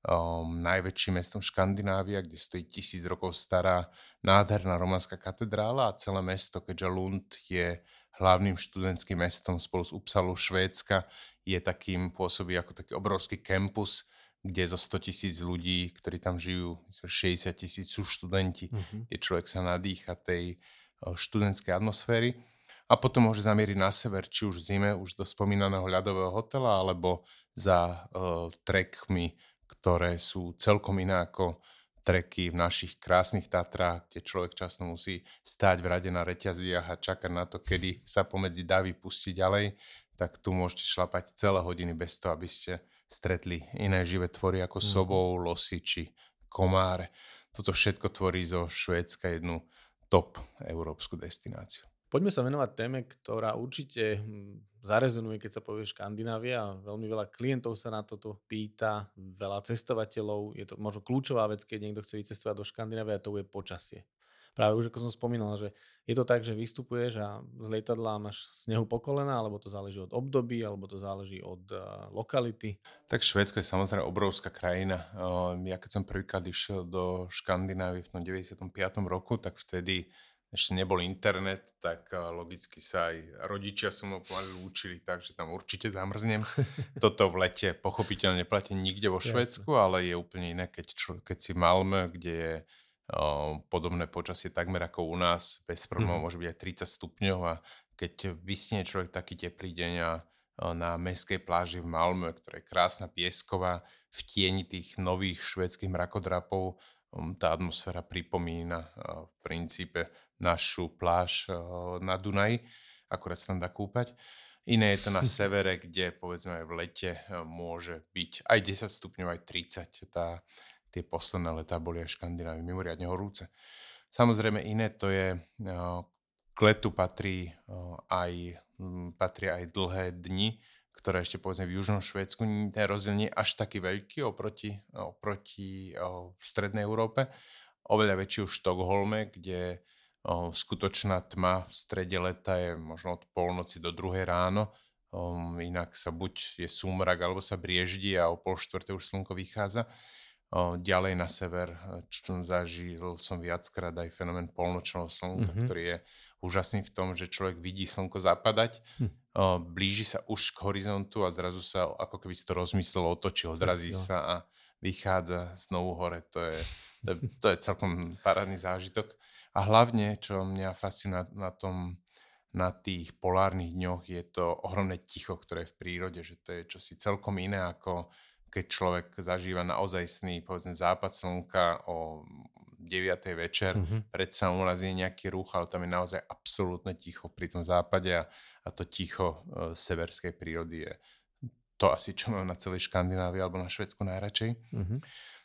B: um, najväčším mestom Škandinávia, kde stojí tisíc rokov stará nádherná románska katedrála a celé mesto, keďže Lund je hlavným študentským mestom spolu s Upsalou Švédska. Je takým, pôsobí ako taký obrovský kampus, kde zo 100 tisíc ľudí, ktorí tam žijú, 60 tisíc sú študenti, mm-hmm. kde človek sa nadýcha tej študentskej atmosféry. A potom môže zamieriť na sever, či už v zime, už do spomínaného ľadového hotela, alebo za uh, trekmi, ktoré sú celkom iné ako treky v našich krásnych Tatrách, kde človek často musí stáť v rade na reťaziach a čakať na to, kedy sa pomedzi davy pustí ďalej, tak tu môžete šlapať celé hodiny bez toho, aby ste stretli iné živé tvory ako mm. sobou, losy či komáre. Toto všetko tvorí zo Švédska jednu top európsku destináciu.
C: Poďme sa venovať téme, ktorá určite hm, zarezonuje, keď sa povie Škandinávia. Veľmi veľa klientov sa na toto pýta, veľa cestovateľov. Je to možno kľúčová vec, keď niekto chce vycestovať do Škandinávie a to je počasie. Práve už ako som spomínal, že je to tak, že vystupuješ a z lietadla máš snehu po kolena, alebo to záleží od období, alebo to záleží od uh, lokality.
B: Tak Švédsko je samozrejme obrovská krajina. Uh, ja keď som prvýkrát išiel do Škandinávie v tom 95. roku, tak vtedy ešte nebol internet, tak logicky sa aj rodičia so mnou pomaly učili, takže tam určite zamrznem. [LAUGHS] Toto v lete pochopiteľne neplatí nikde vo Švedsku, ale je úplne iné, keď, čo, keď si v Malmö, kde je o, podobné počasie takmer ako u nás, bez problémov mm-hmm. môže byť aj 30 stupňov a keď vysnie človek taký teplý deň a na meskej pláži v Malmö, ktorá je krásna piesková, v tieni tých nových švedských mrakodrapov, tá atmosféra pripomína v princípe našu pláž na Dunaji, akurát sa tam dá kúpať. Iné je to na [LAUGHS] severe, kde povedzme aj v lete môže byť aj 10 stupňov, aj 30. Tá, tie posledné letá boli aj Škandinávy mimoriadne horúce. Samozrejme iné to je, k letu patrí aj, patrí aj dlhé dni, ktoré ešte povedzme v Južnom Švédsku, ten rozdiel nie je až taký veľký oproti, oproti o, v Strednej Európe. Oveľa väčší v Štokholme, kde o, skutočná tma v strede leta je možno od polnoci do druhej ráno. O, inak sa buď je súmrak, alebo sa brieždi a o pol štvrté už slnko vychádza. O, ďalej na sever, čo zažil som viackrát aj fenomén polnočného slnka, mm-hmm. ktorý je úžasný v tom, že človek vidí slnko zapadať, hm. blíži sa už k horizontu a zrazu sa ako keby si to rozmyslel, otočí, odrazí Jasne. sa a vychádza znovu hore. To je, to, je, to je celkom parádny zážitok. A hlavne, čo mňa fascinuje na, tom, na tých polárnych dňoch, je to ohromné ticho, ktoré je v prírode, že to je čosi celkom iné ako keď človek zažíva naozajstný, povedzme, západ slnka o 9. večer, mm-hmm. predsa u nás je nejaký ruch, ale tam je naozaj absolútne ticho pri tom západe a, a to ticho uh, severskej prírody je to asi, čo mám na celej Škandinávii alebo na Švedsku najradšej. Mm-hmm.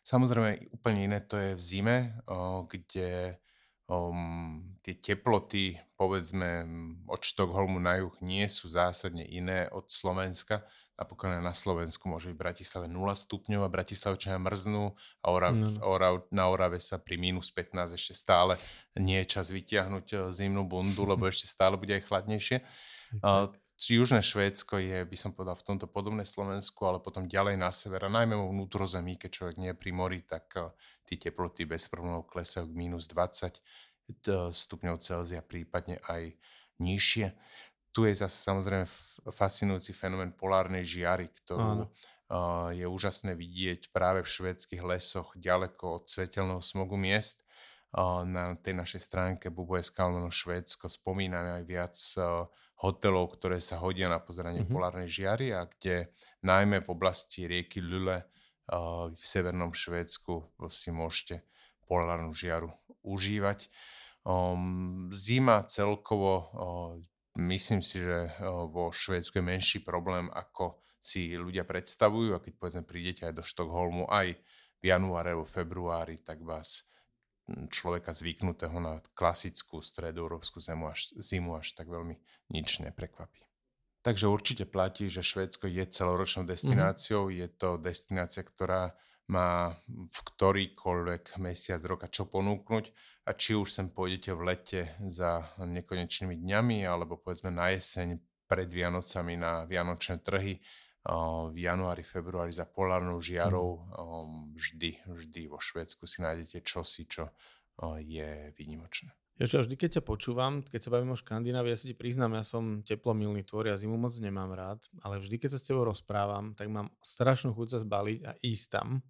B: Samozrejme, úplne iné to je v zime, o, kde um, tie teploty, povedzme, od Štokholmu na juh nie sú zásadne iné od Slovenska. Napokon na Slovensku môže byť v Bratislave 0 stupňov a Bratislavčania mrznú a Orav,
C: No, no.
B: Orav, na Orave sa pri minus 15 ešte stále nie je čas vytiahnuť eh, zimnú bundu, lebo ešte stále bude aj chladnejšie.
C: Tak.
B: Južné Švédsko je, by som povedal, v tomto podobné Slovensku, ale potom ďalej na sever, a najmä vo vnútrozemí, keď človek nie je pri mori, tak eh, tie teploty bez problémov klesajú k minus 20 t- stupňov Celzia, prípadne aj nižšie. Tu je zase samozrejme fascinujúci fenomén polárnej žiary, ktorú
C: Áno.
B: uh, je úžasné vidieť práve v švédskych lesoch, ďaleko od svetelného smogu miest. Uh, na tej našej stránke lomeno Švédsko spomíname aj viac hotelov, ktoré sa hodia na pozeranie
C: Mhm.
B: polárnej žiary a kde najmä v oblasti rieky Lule uh, v severnom Švédsku si môžete polárnu žiaru užívať. Um, zima celkovo, uh, myslím si, že uh, vo Švédsku je menší problém, ako si ľudia predstavujú a keď povedzme prídete aj do Štokholmu aj v januári alebo februári, tak vás človeka zvyknutého na klasickú stredoeurópsku zimu až, zimu až tak veľmi nič neprekvapí. Takže určite platí, že Švédsko je celoročnou destináciou. Je to destinácia, ktorá má v ktorýkoľvek mesiac roka čo ponúknuť. A či už sem pôjdete v lete za nekonečnými dňami, alebo povedzme na jeseň pred Vianocami na Vianočné trhy, v januári, februári za polárnou žiarou, o, vždy, vždy vo Švédsku si nájdete čosi, čo je výnimočné.
C: Jožo, vždy keď ťa počúvam, keď sa bavím o Škandinávii, ja sa ti priznám, ja som teplomilný tvor, ja zimu moc nemám rád, ale vždy keď sa s tebou rozprávam, tak mám strašnú chuť sa zbaliť a ísť tam.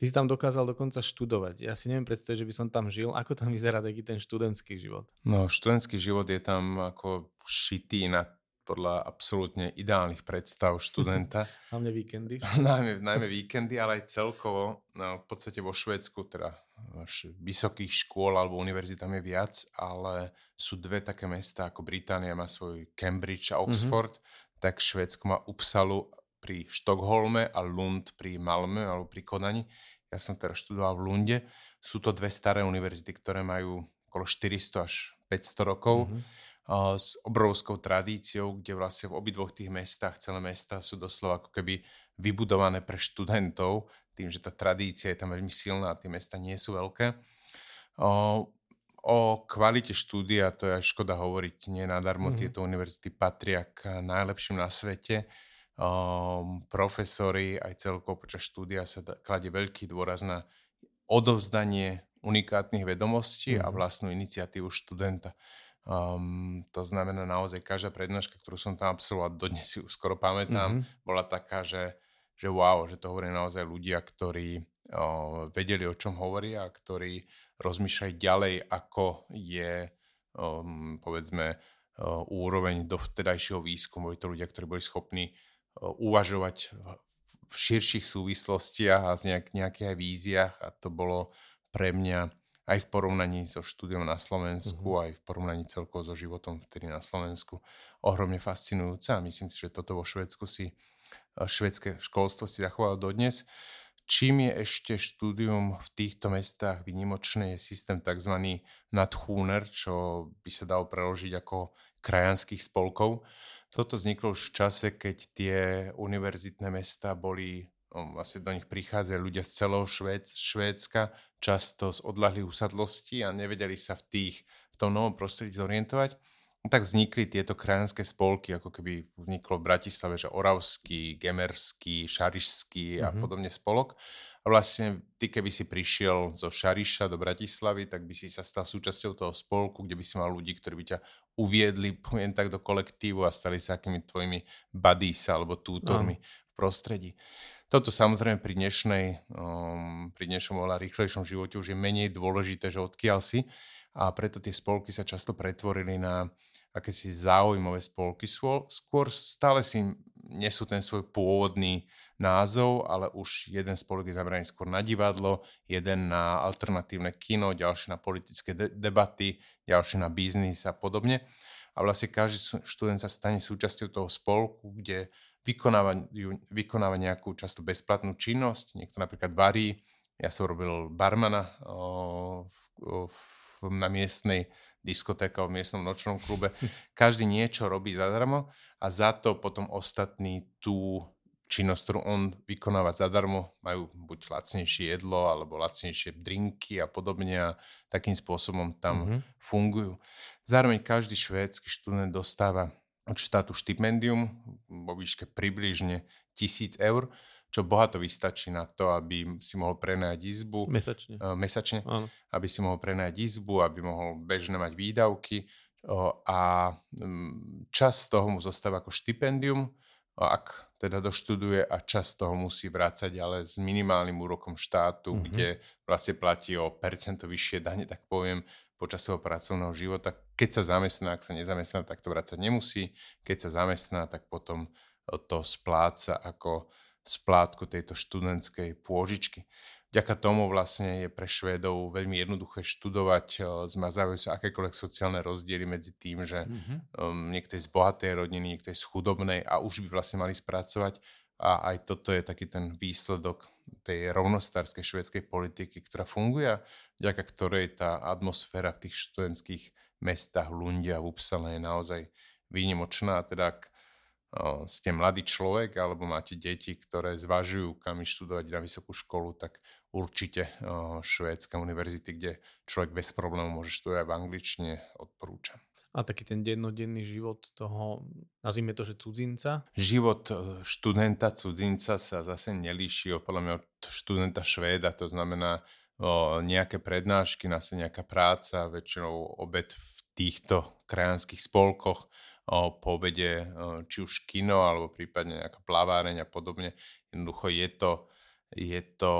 C: Ty si tam dokázal dokonca študovať. Ja si neviem predstaviť, že by som tam žil. Ako tam vyzerá taký ten študentský život?
B: No, študentský život je tam ako šitý na podľa absolútne ideálnych predstav študenta. [LAUGHS]
C: Hlavne víkendy. [LAUGHS]
B: najmä, najmä víkendy, ale aj celkovo. No, v podstate vo Švédsku, teda vysokých škôl alebo univerzít tam je viac, ale sú dve také mesta, ako Británia má svoj Cambridge a Oxford, mm-hmm. tak Švédsko má Upsalu pri Štokholme a Lund pri Malmö alebo pri Kodani. Ja som teraz študoval v Lunde. Sú to dve staré univerzity, ktoré majú okolo 400 až 500 rokov.
C: Mhm.
B: S obrovskou tradíciou, kde vlastne v obidvoch tých mestách, celé mesta sú doslova ako keby vybudované pre študentov, tým, že tá tradícia je tam veľmi silná a tie mesta nie sú veľké. O, o kvalite štúdia, to je aj škoda hovoriť, nie nadarmo
C: Mhm.
B: tieto univerzity patria k najlepším na svete. Um, profesori aj celkovo počas štúdia sa da- kladie veľký dôraz na odovzdanie unikátnych vedomostí a
C: Mhm.
B: vlastnú iniciatívu študenta. Um, to znamená naozaj každá prednáška, ktorú som tam absolvoval, dodnes si ju skoro pamätám,
C: Mhm.
B: bola taká, že, že wow, že to hovorí naozaj ľudia, ktorí o, vedeli, o čom hovoria, a ktorí rozmýšľajú ďalej, ako je, um, povedzme, o, úroveň dovtedajšieho výskumu. Boli to ľudia, ktorí boli schopní o, uvažovať v- širších súvislostiach a z nejak, nejakých víziách a to bolo pre mňa aj v porovnaní so štúdiom na Slovensku,
C: Mhm.
B: aj v porovnaní celkovo so životom vtedy na Slovensku ohromne fascinujúce a myslím si, že toto vo Švedsku si e, švedské školstvo si zachovalo dodnes. Čím je ešte štúdium v týchto mestách výnimočné, je systém tzv. nadchúner, čo by sa dalo preložiť ako krajanských spolkov. Toto vzniklo už v čase, keď tie univerzitné mesta boli, vlastne do nich prichádzali ľudia z celého Švéd, Švédska, často z odlahlých usadlostí a nevedeli sa v, tých, v tom novom prostredí zorientovať. No, tak vznikli tieto krajanské spolky, ako keby vzniklo v Bratislave, že Oravský, Gemerský, Šarišský a
C: Mhm.
B: podobne spolok. A vlastne ty, keby si prišiel zo Šariša do Bratislavy, tak by si sa stal súčasťou toho spolku, kde by si mal ľudí, ktorí by ťa uviedli, [LAUGHS] poviem tak, do kolektívu a stali sa akými tvojimi buddies alebo tútormi v prostredí. Toto samozrejme pri, dnešnej, um, pri dnešnom oveľa rýchlejšom živote už je menej dôležité, že odkiaľ si a preto tie spolky sa často pretvorili na akési záujmové spolky. Skôr, stále si nesú ten svoj pôvodný názov, ale už jeden spolok je zameraný skôr na divadlo, jeden na alternatívne kino, ďalší na politické de- debaty, ďalší na biznis a podobne. A vlastne každý študent sa stane súčasťou toho spolku, kde vykonáva, vykonáva nejakú často bezplatnú činnosť. Niekto napríklad varí. Ja som robil barmana o, v, o, na miestnej diskotéke v miestnom nočnom klube. [LAUGHS] Každý niečo robí zadarmo a za to potom ostatní tú činnosť, ktorú on vykonáva zadarmo, majú buď lacnejšie jedlo, alebo lacnejšie drinky a podobne a takým spôsobom tam mm-hmm. fungujú. Zároveň každý švédsky študent dostáva od štátu štipendium vo výške približne 1000 eur, čo bohato vystačí na to, aby si mohol prenajať izbu.
C: Mesačne.
B: Uh, mesačne. Áno. Aby si mohol prenajať izbu, aby mohol bežne mať výdavky uh, a um, čas toho mu zostáva ako štipendium, ak teda doštuduje a čas toho musí vrácať, ale s minimálnym úrokom štátu, mm-hmm. kde vlastne platí o percento vyššie dane, tak poviem, počas svojho pracovného života. Keď sa zamestná, ak sa nezamestná, tak to vrácať nemusí. Keď sa zamestná, tak potom to spláca ako splátku tejto študentskej pôžičky. Vďaka tomu vlastne je pre Švédov veľmi jednoduché študovať, zmazávajú sa akékoľvek sociálne rozdiely medzi tým, že mm-hmm. um, niekto je z bohatej rodiny, niekto je z chudobnej a už by vlastne mali spracovať. A aj toto je taký ten výsledok tej rovnostárskej švedskej politiky, ktorá funguje, vďaka ktorej tá atmosféra v tých študentských mestách Lundia v Upsale je naozaj výnimočná. Teda ak ste mladý človek alebo máte deti, ktoré zvažujú, kam študovať na vysokú školu, tak určite švédska univerzity, kde človek bez problémov môže študovať v angličtine, odporúčam.
C: A taký ten dennodenný život toho, nazvime to, že cudzinca?
B: Život e, študenta cudzinca sa zase nelíši podľa mňa od študenta Švéda, to znamená o, nejaké prednášky, nás nejaká práca, väčšinou obed v týchto krajanských spolkoch, o, po obede o, či už kino, alebo prípadne nejaká plaváreň a podobne. Jednoducho je to je to,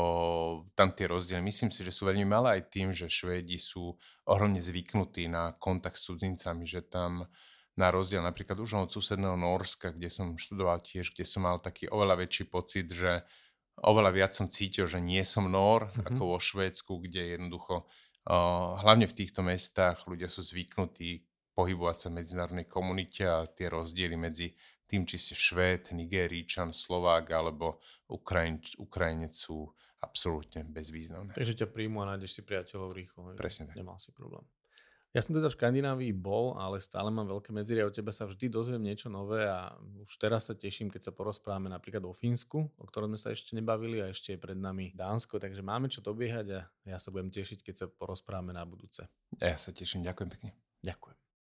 B: tam tie rozdiely, myslím si, že sú veľmi malé aj tým, že Švédi sú ohromne zvyknutí na kontakt s cudzincami, že tam na rozdiel napríklad už od susedného Norska, kde som študoval tiež, kde som mal taký oveľa väčší pocit, že oveľa viac som cítil, že nie som Nór, mm-hmm. ako vo Švédsku, kde jednoducho, uh, hlavne v týchto mestách, ľudia sú zvyknutí pohybovať sa v medzinárodnej komunite a tie rozdiely medzi tým, či si Švéd, Nigéričan, Slovák alebo Ukrajin, Ukrajinec sú absolútne bezvýznamné.
C: Takže ťa príjmu a nájdeš si priateľov rýchlo.
B: Presne tak.
C: Nemal si problém. Ja som teda v Škandinávii bol, ale stále mám veľké medzery a od teba sa vždy dozviem niečo nové a už teraz sa teším, keď sa porozprávame napríklad o Fínsku, o ktorom sme sa ešte nebavili a ešte je pred nami Dánsko, takže máme čo dobiehať a ja sa budem tešiť, keď sa porozprávame na budúce.
B: Ja sa teším, ďakujem pekne.
C: Ďakujem.